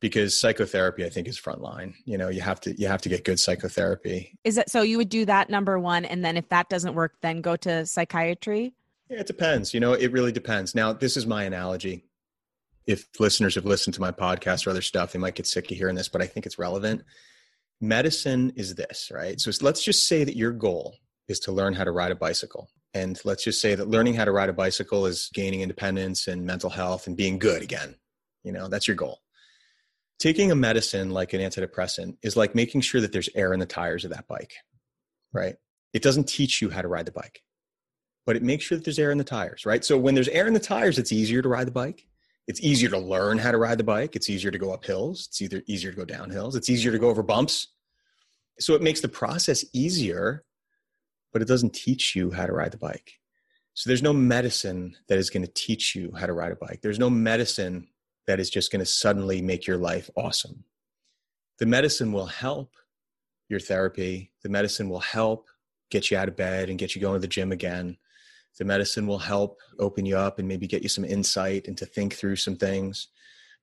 Because psychotherapy, I think, is frontline. You know, you have to you have to get good psychotherapy. Is that so? You would do that number one, and then if that doesn't work, then go to psychiatry. Yeah, it depends. You know, it really depends. Now, this is my analogy. If listeners have listened to my podcast or other stuff, they might get sick of hearing this, but I think it's relevant. Medicine is this, right? So let's just say that your goal is to learn how to ride a bicycle. And let's just say that learning how to ride a bicycle is gaining independence and mental health and being good again. You know, that's your goal. Taking a medicine like an antidepressant is like making sure that there's air in the tires of that bike, right? It doesn't teach you how to ride the bike, but it makes sure that there's air in the tires, right? So when there's air in the tires, it's easier to ride the bike. It's easier to learn how to ride the bike. It's easier to go up hills. It's either easier to go down hills. It's easier to go over bumps. So it makes the process easier but it doesn't teach you how to ride the bike. So there's no medicine that is going to teach you how to ride a bike. There's no medicine that is just going to suddenly make your life awesome. The medicine will help your therapy. The medicine will help get you out of bed and get you going to the gym again. the medicine will help open you up and maybe get you some insight and to think through some things.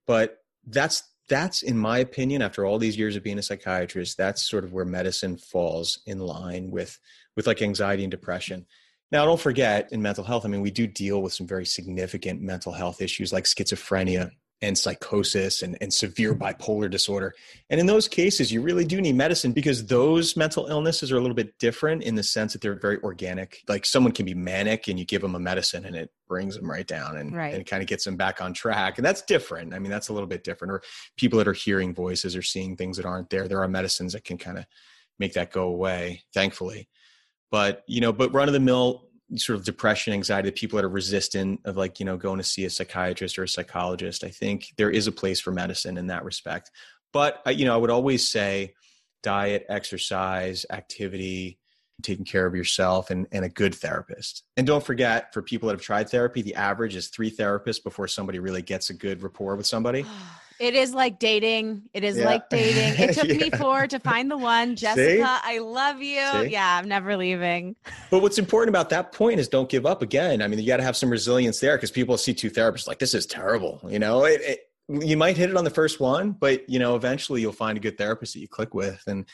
But that's that's in my opinion after all these years of being a psychiatrist that's sort of where medicine falls in line with with like anxiety and depression now don't forget in mental health i mean we do deal with some very significant mental health issues like schizophrenia and psychosis and, and severe bipolar disorder. And in those cases, you really do need medicine because those mental illnesses are a little bit different in the sense that they're very organic. Like someone can be manic and you give them a medicine and it brings them right down and, right. and kind of gets them back on track. And that's different. I mean, that's a little bit different. Or people that are hearing voices or seeing things that aren't there. There are medicines that can kind of make that go away, thankfully. But, you know, but run of the mill sort of depression anxiety the people that are resistant of like you know going to see a psychiatrist or a psychologist i think there is a place for medicine in that respect. But uh, you know i would always say diet exercise activity taking care of yourself and, and a good therapist. And don't forget for people that have tried therapy the average is three therapists before somebody really gets a good rapport with somebody <sighs> <sighs> It is like dating. It is yeah. like <laughs> dating. It took yeah. me four to find the one. Jessica, See? I love you. See? Yeah, I'm never leaving. But what's important about that point is don't give up again. I mean, you got to have some resilience there because people see two therapists like, this is terrible. You know, it, it, you might hit it on the first one, but, you know, eventually you'll find a good therapist that you click with. And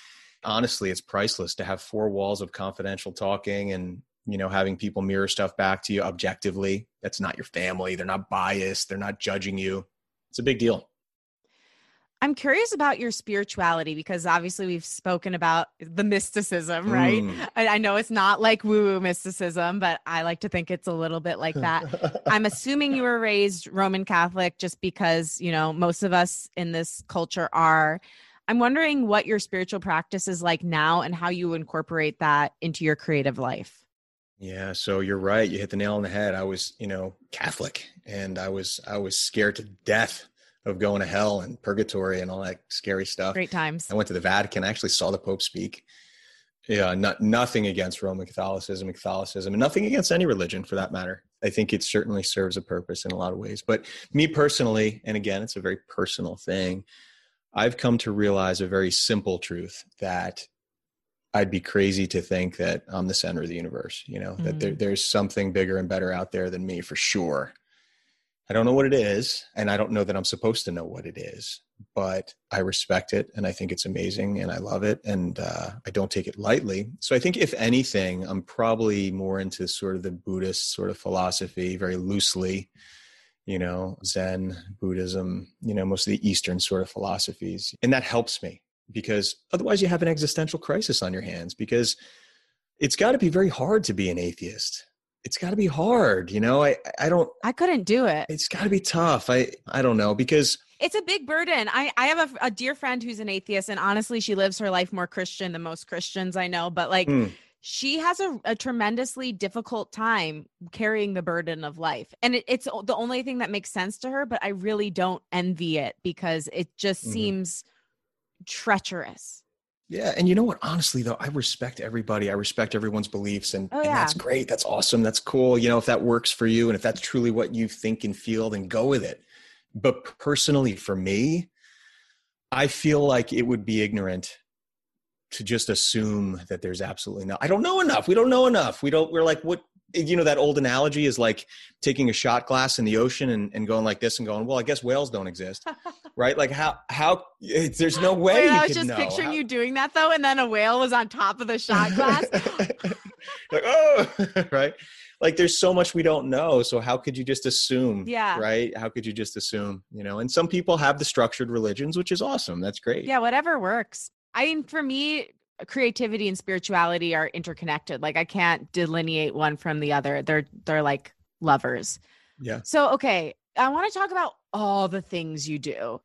honestly, it's priceless to have four walls of confidential talking and, you know, having people mirror stuff back to you objectively. That's not your family. They're not biased. They're not judging you. It's a big deal. I'm curious about your spirituality because obviously we've spoken about the mysticism, right? Mm. I, I, know it's not like woo woo mysticism, but I like to think it's a little bit like that. <laughs> I'm assuming you were raised Roman Catholic just because, you know, most of us in this culture are. I'm wondering what your spiritual practice is like now and how you incorporate that into your creative life. Yeah, so you're right. You hit the nail on the head. I was, you know, Catholic and I was I was scared to death of going to hell and purgatory and all that scary stuff. Great times. I went to the Vatican. I actually saw the Pope speak. Yeah, not nothing against Roman Catholicism, Catholicism, and nothing against any religion for that matter. I think it certainly serves a purpose in a lot of ways. But me personally, and again, it's a very personal thing. I've come to realize a very simple truth that I'd be crazy to think that I'm the center of the universe. You know, mm-hmm. that there, mm. there's something bigger and better out there than me for sure. I don't know what it is, and I don't know that I'm supposed to know what it is, but I respect it and I think it's amazing and I love it and uh, I don't take it lightly. So I think, if anything, I'm probably more into sort of the Buddhist sort of philosophy, very loosely, you know, Zen, Buddhism, you know, most of the Eastern sort of philosophies. And that helps me because otherwise you have an existential crisis on your hands because it's got to be very hard to be an atheist it's got to be hard you know i i don't i couldn't do it it's got to be tough i i don't know because it's a big burden i i have a, a, dear friend who's an atheist and honestly she lives her life more christian than most christians i know but like mm. she has a, a, tremendously difficult time carrying the burden of life and it, it's the only thing that makes sense to her but i really don't envy it because it just mm-hmm. seems treacherous yeah, and you know what? Honestly, though, I respect everybody. I respect everyone's beliefs, and, oh, yeah. and, that's great. That's awesome. That's cool. You know, if that works for you, and if that's truly what you think and feel, then go with it. But personally, for me, I feel like it would be ignorant to just assume that there's absolutely no. I don't know enough. We don't know enough. We don't. We're like, what? You know that old analogy is like taking a shot glass in the ocean and, and going like this and going well i guess whales don't exist <laughs> right? Like how how there's no way Wait, i was just know. picturing how, you doing that though and then a whale was on top of the shot <laughs> glass? <laughs> Like oh right? Like there's so much we don't know so how could you just assume yeah. right? How could you just assume you know? And some people have the structured religions which is awesome. That's great. Yeah whatever works. I mean for me creativity and spirituality are interconnected. Like I can't delineate one from the other. They're they're like lovers. Yeah. So okay, I want to talk about all the things you do.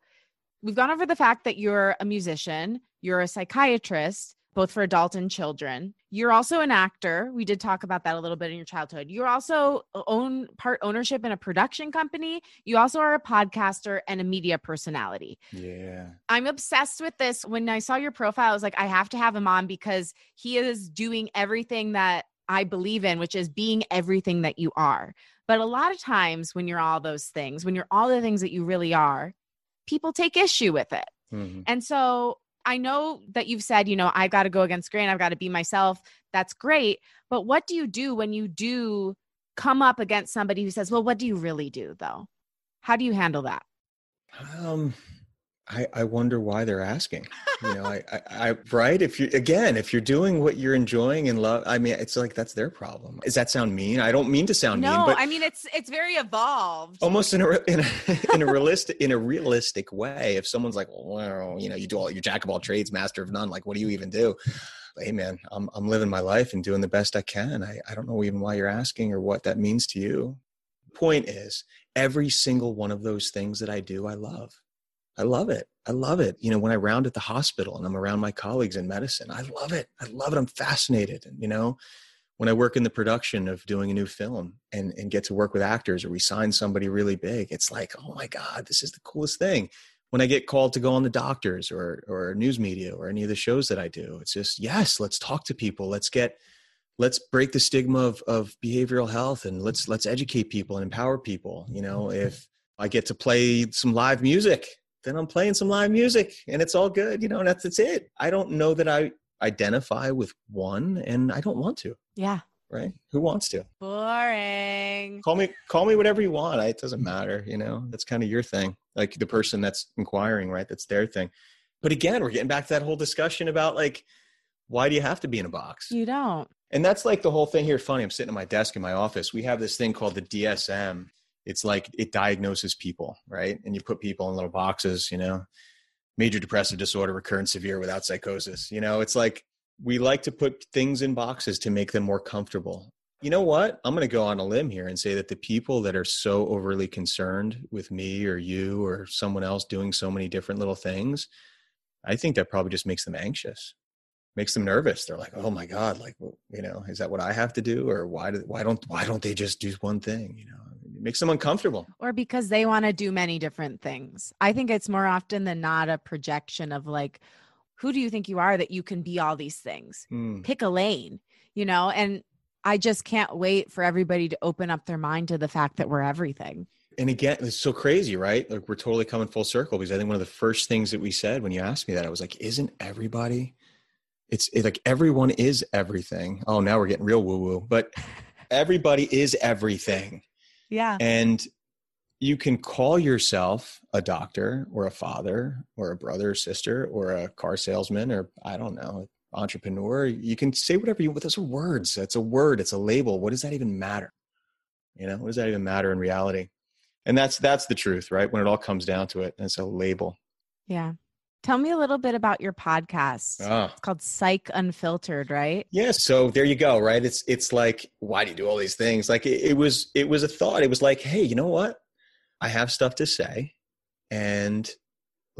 We've gone over the fact that you're a musician, you're a psychiatrist, both for adult and children. You're also an actor. We did talk about that a little bit in your childhood. You're also own part ownership in a production company. You also are a podcaster and a media personality. Yeah. I'm obsessed with this. When I saw your profile, I was like, I have to have him on because he is doing everything that I believe in, which is being everything that you are. But a lot of times when you're all those things, when you're all the things that you really are, people take issue with it. Mm-hmm. And so I know that you've said, you know, I've got to go against grain, I've got to be myself. That's great. But what do you do when you do come up against somebody who says, Well, what do you really do though? How do you handle that? Um, I, I wonder why they're asking. You know, I, I, I, right. If you again, if you're doing what you're enjoying and love, I mean, it's like that's their problem. Does that sound mean? I don't mean to sound no, mean, but I mean it's it's very evolved. Almost in a in a, <laughs> in a realistic in a realistic way. If someone's like, well, you know, you do all your jack of all trades, master of none. Like, what do you even do? Hey, man, I'm I'm living my life and doing the best I can. I I don't know even why you're asking or what that means to you. Point is, every single one of those things that I do, I love. I love it. I love it. You know, when I round at the hospital and I'm around my colleagues in medicine, I love it. I love it. I'm fascinated. And, you know, when I work in the production of doing a new film and, and get to work with actors or we sign somebody really big, it's like, oh my God, this is the coolest thing. When I get called to go on the doctors or, or news media or any of the shows that I do, it's just, yes, let's talk to people. Let's get, let's break the stigma of, of behavioral health and let's, let's educate people and empower people. You know, mm-hmm. if I get to play some live music then I'm playing some live music and it's all good, you know, and that's, that's it. I don't know that I identify with one and I don't want to. Yeah. Right. Who wants to? Boring. Call me, call me whatever you want. It doesn't matter. You know, that's kind of your thing. Like the person that's inquiring, right? That's their thing. But again, we're getting back to that whole discussion about like, why do you have to be in a box? You don't. And that's like the whole thing here. Funny. I'm sitting at my desk in my office. We have this thing called the DSM it's like it diagnoses people, right? And you put people in little boxes, you know, major depressive disorder, recurrent severe without psychosis. You know, it's like we like to put things in boxes to make them more comfortable. You know what? I'm going to go on a limb here and say that the people that are so overly concerned with me or you or someone else doing so many different little things, I think that probably just makes them anxious makes them nervous. They're like, "Oh my god, like, you know, is that what I have to do or why do, why don't why don't they just do one thing, you know?" It makes them uncomfortable. Or because they want to do many different things. I think it's more often than not a projection of like, who do you think you are that you can be all these things? Mm. Pick a lane, you know? And I just can't wait for everybody to open up their mind to the fact that we're everything. And again, it's so crazy, right? Like we're totally coming full circle because I think one of the first things that we said when you asked me that, I was like, isn't everybody? It's it, like everyone is everything. Oh, now we're getting real woo woo, but <laughs> everybody is everything. Yeah. And you can call yourself a doctor or a father or a brother or sister or a car salesman or I don't know, entrepreneur. You can say whatever you want. Those are words. That's a word. It's a label. What does that even matter? You know, what does that even matter in reality? And that's that's the truth, right? When it all comes down to it, it's a label. Yeah. Tell me a little bit about your podcast. Oh. It's called Psych Unfiltered, right? Yeah. So there you go. Right. It's it's like, why do you do all these things? Like it, it was it was a thought. It was like, hey, you know what? I have stuff to say, and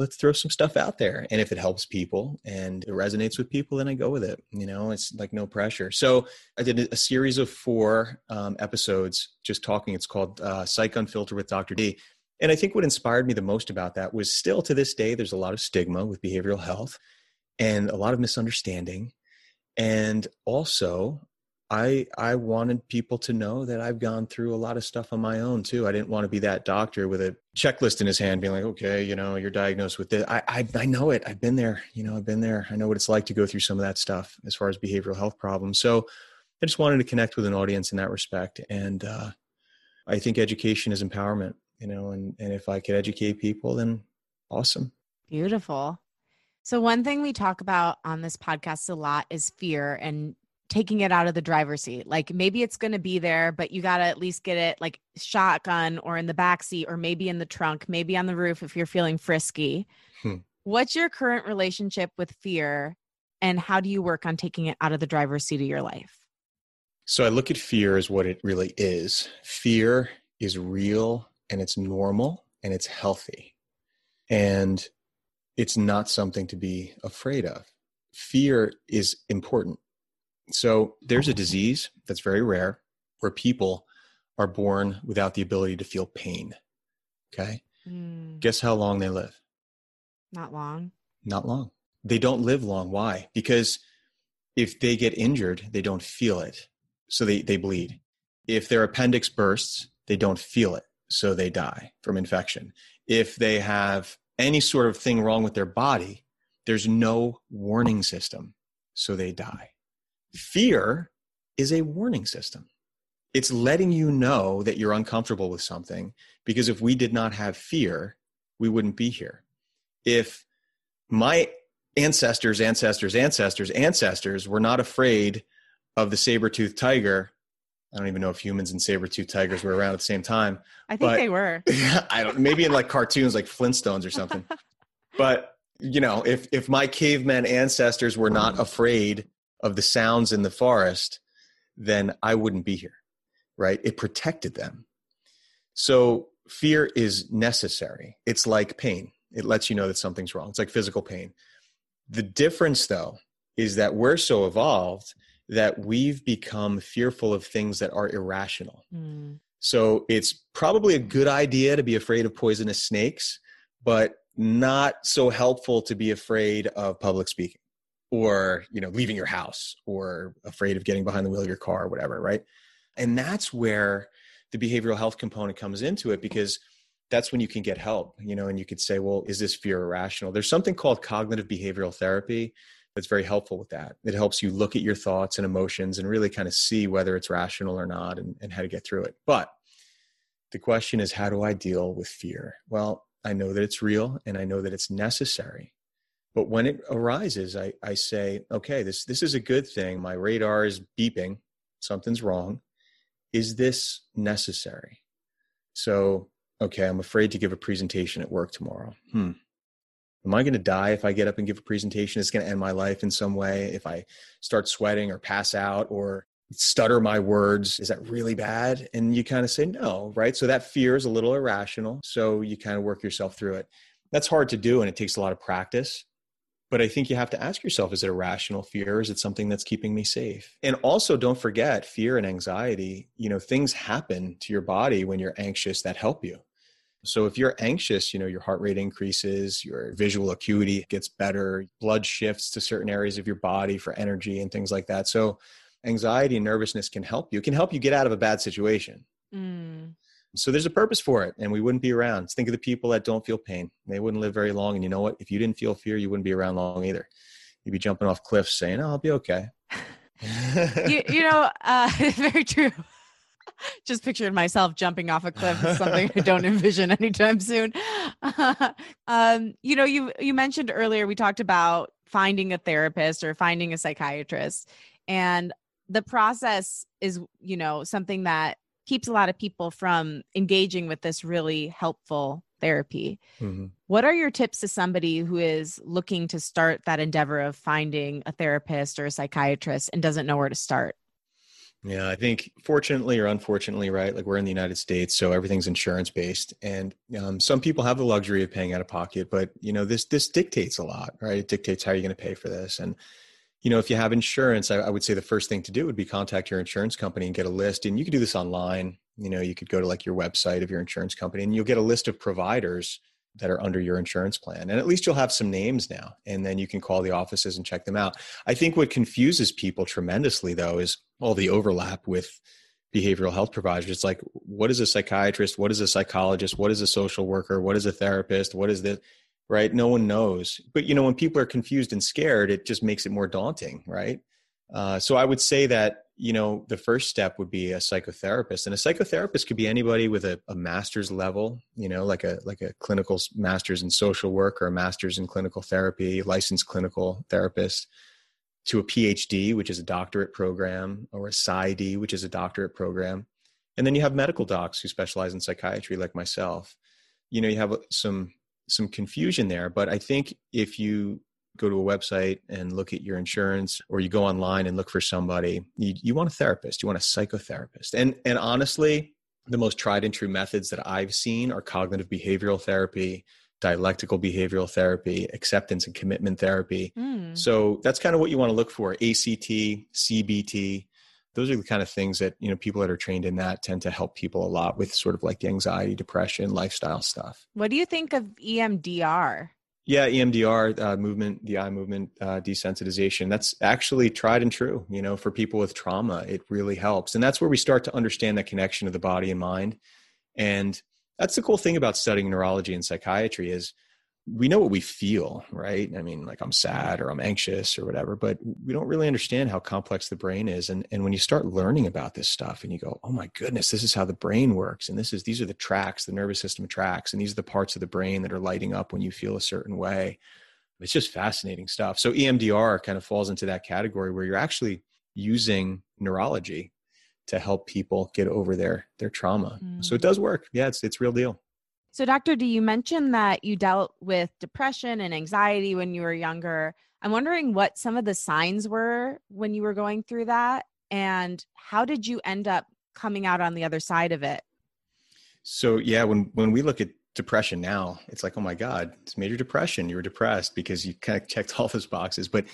let's throw some stuff out there. And if it helps people and it resonates with people, then I go with it. You know, it's like no pressure. So I did a series of four um, episodes just talking. It's called uh, Psych Unfiltered with Dr. D and I think what inspired me the most about that was still to this day, there's a lot of stigma with behavioral health and a lot of misunderstanding. And also, I I wanted people to know that I've gone through a lot of stuff on my own too. I didn't want to be that doctor with a checklist in his hand, being like, "Okay, you know, you're diagnosed with this." I, I I know it. I've been there. You know, I've been there. I know what it's like to go through some of that stuff as far as behavioral health problems. So, I just wanted to connect with an audience in that respect, and uh, I think education is empowerment you know and and if i could educate people then awesome. Beautiful. So one thing we talk about on this podcast a lot is fear and taking it out of the driver's seat. Like maybe it's going to be there but you got to at least get it like shotgun or in the back seat or maybe in the trunk maybe on the roof if you're feeling frisky. Hmm. what's your current relationship with fear and how do you work on taking it out of the driver's seat of your life? So i look at fear as what it really is. Fear is real and it's normal and it's healthy. And it's not something to be afraid of. Fear is important. So there's a disease that's very rare where people are born without the ability to feel pain. Okay. Mm. Guess how long they live? Not long. Not long. They don't live long. Why? Because if they get injured, they don't feel it. So they, they bleed. If their appendix bursts, they don't feel it so they die from infection. If they have any sort of thing wrong with their body, there's no warning system, so they die. Fear is a warning system. it's letting you know that you're uncomfortable with something because if we did not have fear, we wouldn't be here. If my ancestors, ancestors, ancestors, ancestors were not afraid of the saber-toothed tiger, I don't even know if humans and saber-tooth tigers were around at the same time. I think they were. <laughs> I don't maybe in like cartoons like Flintstones or something. <laughs> but you know, if if my caveman ancestors were not afraid of the sounds in the forest, then I wouldn't be here. Right? It protected them. So fear is necessary. It's like pain. It lets you know that something's wrong. It's like physical pain. The difference though is that we're so evolved that we've become fearful of things that are irrational. Mm. So it's probably a good idea to be afraid of poisonous snakes, but not so helpful to be afraid of public speaking or you know leaving your house or afraid of getting behind the wheel of your car or whatever right and that's where the behavioral health component comes into it because that's when you can get help you know and you could say well is this fear irrational there's something called cognitive behavioral therapy that's very helpful with that it helps you look at your thoughts and emotions and really kind of see whether it's rational or not and, and how to get through it but the question is how do i deal with fear well I know that it's real and I know that it's necessary. But when it arises, I, I say, okay, this, this is a good thing. My radar is beeping. Something's wrong. Is this necessary? So, okay, I'm afraid to give a presentation at work tomorrow. Hmm. Am I going to die if I get up and give a presentation? It's going to end my life in some way. If I start sweating or pass out or stutter my words is that really bad? And you kind of say no right? So that fear is a little irrational. So you kind of work yourself through it. That's hard to do and it takes a lot of practice. But i think you have to ask yourself is it a rational fear? Is it something that's keeping me safe? And also don't forget fear and anxiety. You know things happen to your body when you're anxious that help you so if you're anxious, you know, your heart rate increases, your visual acuity gets better, blood shifts to certain areas of your body for energy and things like that. So anxiety and nervousness can help you. It can help you get out of a bad situation. Mm. So there's a purpose for it, and we wouldn't be around. Think of the people that don't feel pain; they wouldn't live very long. And you know what? If you didn't feel fear, you wouldn't be around long either. You'd be jumping off cliffs saying, "Oh, I'll be okay." <laughs> you, you know, uh, <laughs> very true. <laughs> Just picturing myself jumping off a cliff is something I don't envision <laughs> anytime soon. <laughs> um, you know, you you mentioned earlier we talked about finding a therapist or finding a psychiatrist, and the process is you know something that keeps a lot of people from engaging with this really helpful therapy. Mm-hmm. What are your tips to somebody who is looking to start that endeavor of finding a therapist or a psychiatrist and doesn't know where to start? Yeah, I think fortunately or unfortunately, right? Like we're in the United States, so everything's insurance based, and um, some people have the luxury of paying out of pocket. But you know, this this dictates a lot, right? It dictates how you're going to pay for this, and you know, if you have insurance, I, I, would say the first thing to do would be contact your insurance company and get a list. And you could do this online. You know, you could go to like your website of your insurance company and you'll get a list of providers that are under your insurance plan. And at least you'll have some names now. And then you can call the offices and check them out. I think what confuses people tremendously, though, is all the overlap with behavioral health providers. It's like, what is a psychiatrist? What is a psychologist? What is a social worker? What is a therapist? What is this? right? No one knows. But you know, when people are confused and scared, it just makes it more daunting, right? Uh, so I would say that you know the first step would be a psychotherapist, and a psychotherapist could be anybody with a, a master's level, you know, like a like a clinical master's in social work or a master's in clinical therapy, licensed clinical therapist, to a PhD, which is a doctorate program, or a PsyD, which is a doctorate program, and then you have medical docs who specialize in psychiatry, like myself. You know, you have uh, some some confusion there. But I think if you go to a website and look at your insurance or you go online and look for somebody you, you want a therapist you want a psychotherapist and and honestly the most tried and true methods that i've seen are cognitive behavioral therapy dialectical behavioral therapy acceptance and commitment therapy. Mm. so that's kind of what you want to look for act cbt those are the kind of things that you know people that are trained in that tend to help people a lot with sort of like the anxiety depression lifestyle stuff. What do you think of emdr yeah emdr uh, movement the eye movement uh, desensitization. That's actually tried and true you know for people with trauma it really helps. And that's where we start to understand the connection of the body and mind. And that's the cool thing about studying neurology and psychiatry is we know what we feel, right? I mean, like I'm sad or I'm anxious or whatever, but we don't really understand how complex the brain is. And and when you start learning about this stuff and you go, oh my goodness, this is how the brain works, and this is these are the tracks, the nervous system tracks, and these are the parts of the brain that are lighting up when you feel a certain way. It's just fascinating stuff. So EMDR kind of falls into that category where you're actually using neurology to help people get over their their trauma. Mm. So it mm. does work. Yeah, it's it's real deal. So, Doctor, do you mention that you dealt with depression and anxiety when you were younger? I'm wondering what some of the signs were when you were going through that, and how did you end up coming out on the other side of it? So, yeah, when when we look at depression now, it's like, oh my God, it's major depression. You were depressed because you kind of checked <laughs> all those boxes, but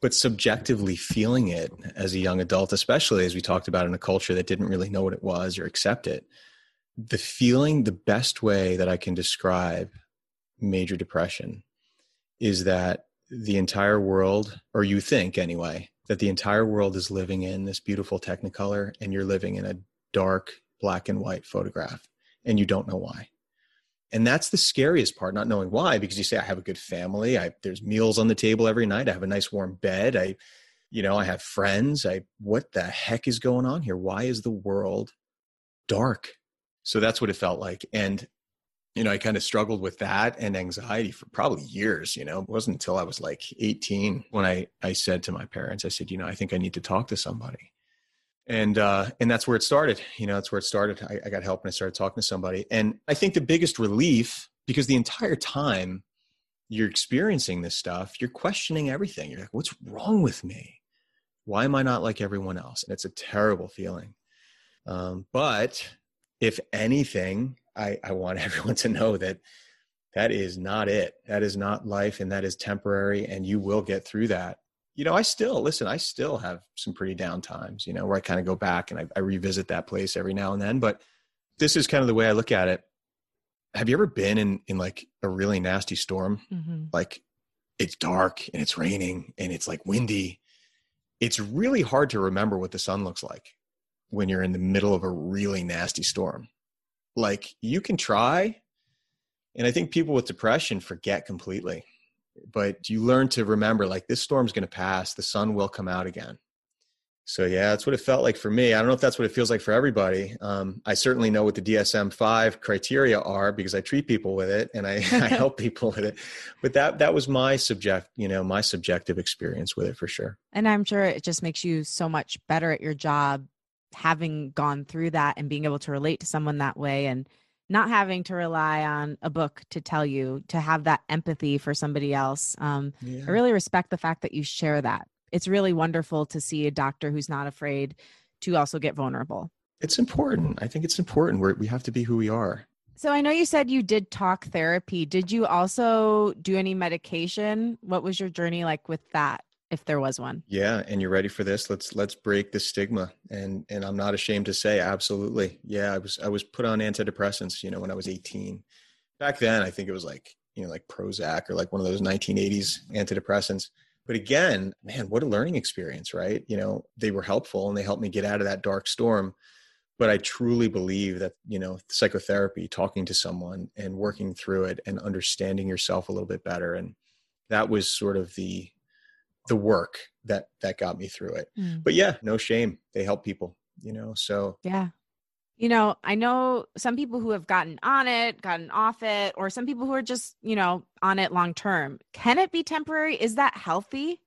but subjectively feeling it as a young adult, especially as we talked about in a culture that didn't really know what it was or accept it, the feeling, the best way that I can describe major depression is that the entire world, or you think anyway, that the entire world is living in this beautiful technicolor and you're living in a dark black and white photograph and you don't know why. And that's the scariest part, not knowing why, because you say, I have a good family. I, there's meals on the table every night. I have a nice warm bed. I, you know, I have friends. I, what the heck is going on here? Why is the world dark? So that's what it felt like. And, you know, I kind of struggled with that and anxiety for probably years, you know, it wasn't until I was like 18 when I, I said to my parents, I said, you know, I think I need to talk to somebody. And, uh, and that's where it started. You know, that's where it started. I, I got help and I started talking to somebody. And I think the biggest relief, because the entire time you're experiencing this stuff, you're questioning everything. You're like, what's wrong with me? Why am I not like everyone else? And it's a terrible feeling. Um, but if anything, I, I want <laughs> everyone to know that that is not it. That is not life and that is temporary and you will get through that. You know, I still, listen, I still have some pretty down times, you know, where I kind of go back and I, I revisit that place every now and then. But this is kind of the way I look at it. Have you ever been in, in like a really nasty storm? Mm-hmm. Like it's dark and it's raining and it's like windy. It's really hard to remember what the sun looks like when you're in the middle of a really nasty storm. Like you can try, and I think people with depression forget completely. But you learn to remember like this storm's going to pass, the sun will come out again. So yeah, that's what it felt like for me. I don't know if that's what it feels like for everybody. Um, I certainly know what the DSM-5 criteria are because I treat people with it and I, <laughs> I <laughs> help people with it. But that that was my subject, you know, my subjective experience with it for sure. And I'm sure it just makes you so much better at your job having gone through that and being able to relate to someone that way and not having to rely on a book to tell you to have that empathy for somebody else. Um, yeah. I really respect the fact that you share that. It's really wonderful to see a doctor who's not afraid to also get vulnerable. It's important. I think it's important. we we have to be who we are. So I know you said you did talk therapy. Did you also do any medication? What was your journey like with that? If there was one. Yeah, and you're ready for this. Let's let's break the stigma. And and I'm not ashamed to say absolutely. Yeah, I was I was put on antidepressants, you know, when I was 18. Back then, I think it was like, you know, like Prozac or like one of those 1980s antidepressants. But again, man, what a learning experience, right? You know, they were helpful and they helped me get out of that dark storm. But I truly believe that, you know, psychotherapy, talking to someone and working through it and understanding yourself a little bit better and that was sort of the the work that that got me through it. Mm. but yeah no shame. They help people you know so yeah. You know i know some people who have gotten on it gotten off it or some people who are just you know on it long term. Can it be temporary? Is that healthy?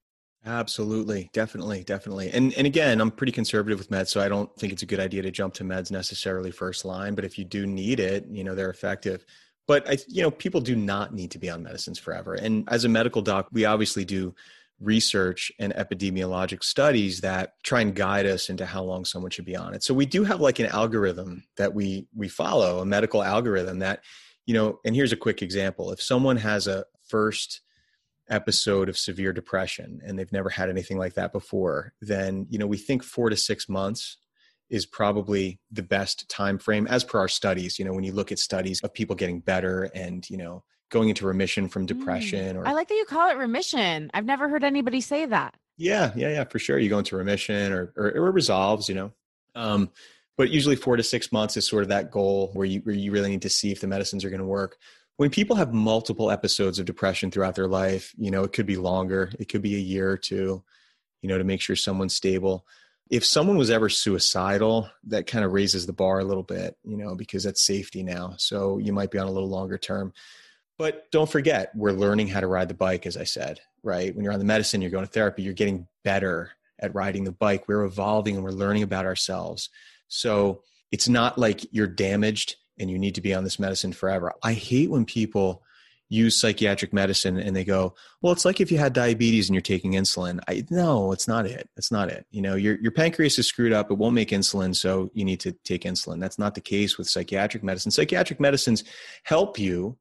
Absolutely. Definitely. Definitely. And and again i'm pretty conservative with meds so i don't think it's a good idea to jump to meds necessarily first line. But if you do need it you know they're effective. But i you know people do not need to be on medicines forever. And as a medical doc we obviously do research and epidemiologic studies that try and guide us into how long someone should be on it. So we do have like an algorithm that we we follow, a medical algorithm that you know, and here's a quick example. If someone has a first episode of severe depression and they've never had anything like that before, then you know, we think 4 to 6 months is probably the best time frame as per our studies you know when you look at studies of people getting better and you know going into remission from depression. Mm. Or I like that you call it remission. I've never heard anybody say that. Yeah, yeah, yeah, for sure. You go into remission or or, or it resolves, you know. Um, but usually four to six months is sort of that goal where you where you really need to see if the medicines are going to work. when people have multiple episodes of depression throughout their life, you know, it could be longer, it could be a year or two, you know, to make sure someone's stable. If someone was ever suicidal, that kind of raises the bar a little bit, you know, because that's safety now. So you might be on a little longer term. But don't forget, we're learning how to ride the bike, as I said, right? When you're on the medicine, you're going to therapy, you're getting better at riding the bike. We're evolving and we're learning about ourselves. So it's not like you're damaged and you need to be on this medicine forever. I hate when people use psychiatric medicine and they go, well, it's like if you had diabetes and you're taking insulin. I no, it's not it. It's not it. You know, your your pancreas is screwed up. It won't make insulin, so you need to take insulin. That's not the case with psychiatric medicine. Psychiatric medicines help you,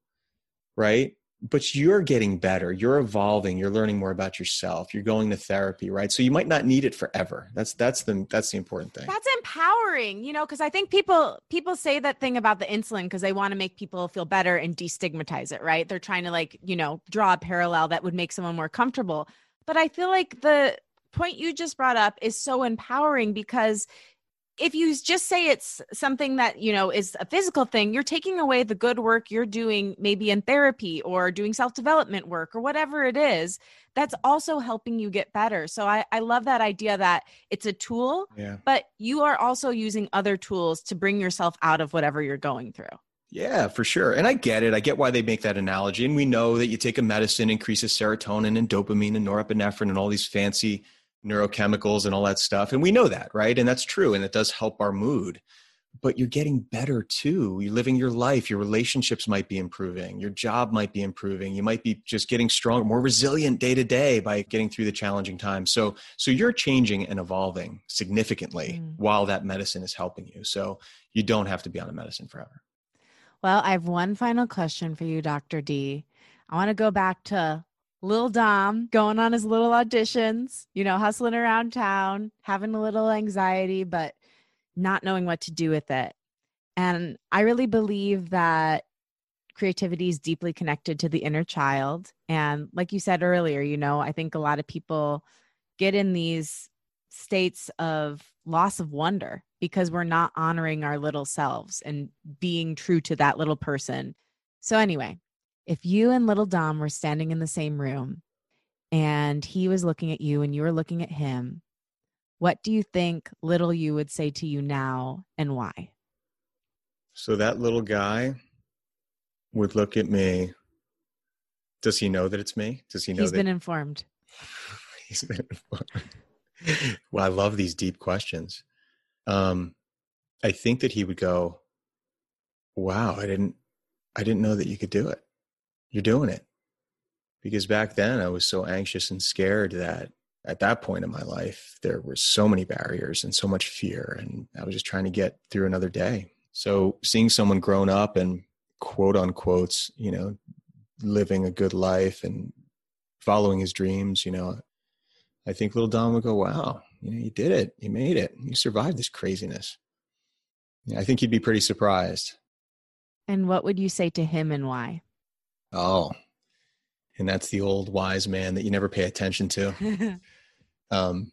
right? but you're getting better. You're evolving. You're learning more about yourself. You're going to therapy right? So you might not need it forever. That's that's the that's the important thing. That's empowering you know because i think people people say that thing about the insulin because they want to make people feel better and destigmatize it right? They're trying to like you know draw a parallel that would make someone more comfortable. But i feel like the point you just brought up is so empowering because if you just say it's something that you know is a physical thing you're taking away the good work you're doing maybe in therapy or doing self-development work or whatever it is that's also helping you get better so i, I love that idea that it's a tool yeah. but you are also using other tools to bring yourself out of whatever you're going through yeah, for sure. And I get it. I get why they make that analogy. And we know that you take a medicine increases serotonin and dopamine and norepinephrine and all these fancy neurochemicals and all that stuff. And we know that, right? And that's true. And it does help our mood. But you're getting better too. You're living your life. Your relationships might be improving. Your job might be improving. You might be just getting stronger, more resilient day to day by getting through the challenging times. So, so you're changing and evolving significantly mm. while that medicine is helping you. So you don't have to be on a medicine forever. Well, I have one final question for you, Dr. D. I want to go back to Lil Dom going on his little auditions, you know, hustling around town, having a little anxiety, but not knowing what to do with it. And I really believe that creativity is deeply connected to the inner child. And like you said earlier, you know, I think a lot of people get in these states of loss of wonder because we're not honoring our little selves and being true to that little person. So, anyway, if you and little Dom were standing in the same room and he was looking at you and you were looking at him, what do you think little you would say to you now and why? So that little guy would look at me. Does he know that it's me? Does he know He's that- been informed. <laughs> He's been informed. well, I love these deep questions. Um, I think that he would go, "Wow, I didn't, I didn't know that you could do it." You're doing it. Because back then I was so anxious and scared that at that point in my life, there were so many barriers and so much fear. And I was just trying to get through another day. So seeing someone grown up and quote unquote, you know, living a good life and following his dreams, you know, I think little Dom would go, wow, you know, you did it. You made it. You survived this craziness. Yeah, I think he'd be pretty surprised. And what would you say to him and why? Oh, and that's the old wise man that you never pay attention to. <laughs> um,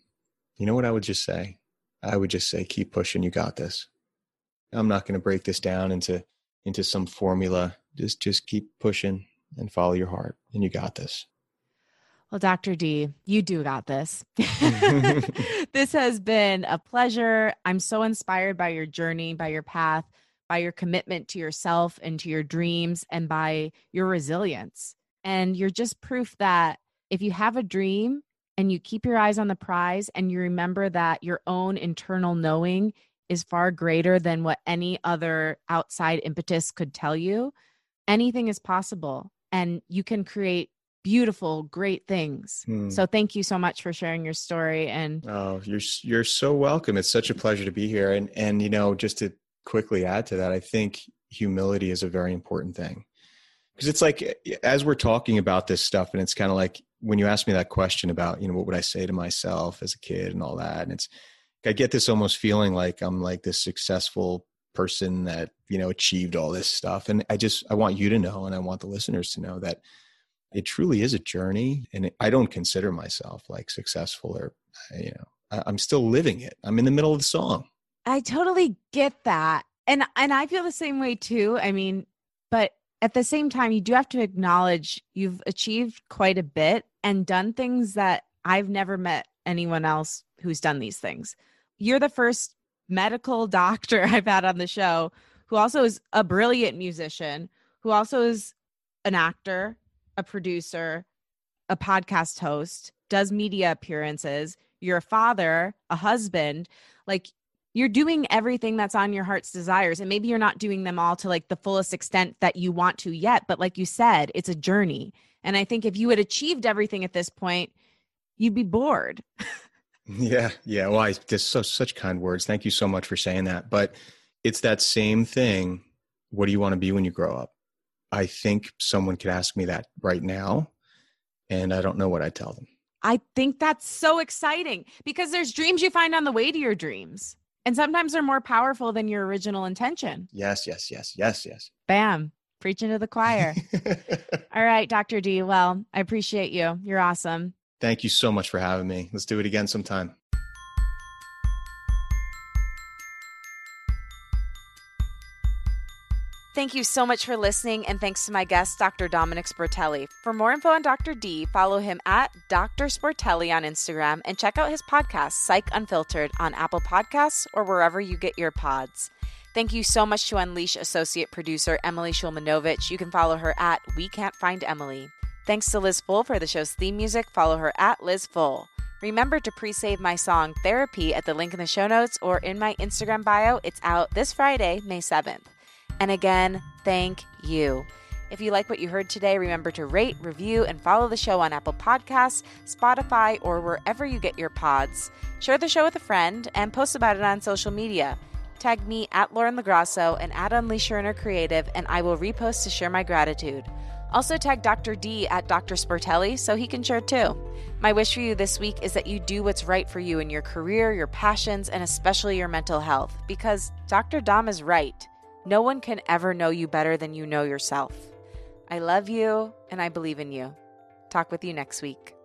you know what I would just say? I would just say, keep pushing. You got this. I'm not going to break this down into into some formula. Just just keep pushing and follow your heart, and you got this. Well, Dr. D, you do got this. <laughs> <laughs> this has been a pleasure. I'm so inspired by your journey, by your path by your commitment to yourself and to your dreams and by your resilience. And you're just proof that if you have a dream and you keep your eyes on the prize and you remember that your own internal knowing is far greater than what any other outside impetus could tell you, anything is possible and you can create beautiful great things hmm. so thank you so much for sharing your story and oh you're you're so welcome it's such a pleasure to be here and and you know just to quickly add to that, I think humility is a very important thing. Because it's like, as we're talking about this stuff, and it's kind of like when you ask me that question about, you know, what would I say to myself as a kid and all that, and it's, I get this almost feeling like I'm like this successful person that, you know, achieved all this stuff. And I just, I want you to know, and I want the listeners to know that it truly is a journey. And I don't consider myself like successful or, you know, I'm still living it. I'm in the middle of the song. I totally get that. And and I feel the same way too. I mean, but at the same time, you do have to acknowledge you've achieved quite a bit and done things that I've never met anyone else who's done these things. You're the first medical <laughs> doctor I've had on the show who also is a brilliant musician, who also is an actor, a producer, a podcast host, does media appearances. You're a father, a husband. Like you're doing everything that's on your heart's desires and maybe you're not doing them all to like the fullest extent that you want to yet but like you said it's a journey. And i think if you had achieved everything at this point you'd be bored. <laughs> Yeah yeah well i just so such kind words. Thank you so much for saying that. But it's that same thing what do you want to be when you grow up? I think someone could ask me that right now and i don't know what i'd tell them. I think that's so exciting because there's dreams you find on the way to your dreams. And sometimes they're more powerful than your original intention. Yes, yes, yes, yes, yes. Bam. Preaching to the choir. <laughs> All right, Dr. D. Well, I appreciate you. You're awesome. Thank you so much for having me. Let's do it again sometime. Thank you so much for listening, and thanks to my guest, Dr. Domenick Sportelli. For more info on Dr. D, follow him at Dr. Sportelli on Instagram and check out his podcast, Psych Unfiltered, on Apple Podcasts or wherever you get your pods. Thank you so much to Unleash associate producer Emily Shulmanovich. You can follow her at We Can't Find Emily. Thanks to Liz Full for the show's theme music. Follow her at Liz Full. Remember to pre save my song Therapy at the link in the show notes or in my Instagram bio. It's out this Friday, May 7th. And again, thank you. If you like what you heard today, remember to rate, review, and follow the show on Apple Podcasts, Spotify, or wherever you get your pods. Share the show with a friend and post about it on social media. Tag me at Lauren LaGrasso and at Unleash Your Inner Creative, and I will repost to share my gratitude. Also, tag Dr. D at Dr. Sportelli so he can share too. My wish for you this week is that you do what's right for you in your career, your passions, and especially your mental health, because Dr. Dom is right. No one can ever know you better than you know yourself. I love you and I believe in you. Talk with you next week.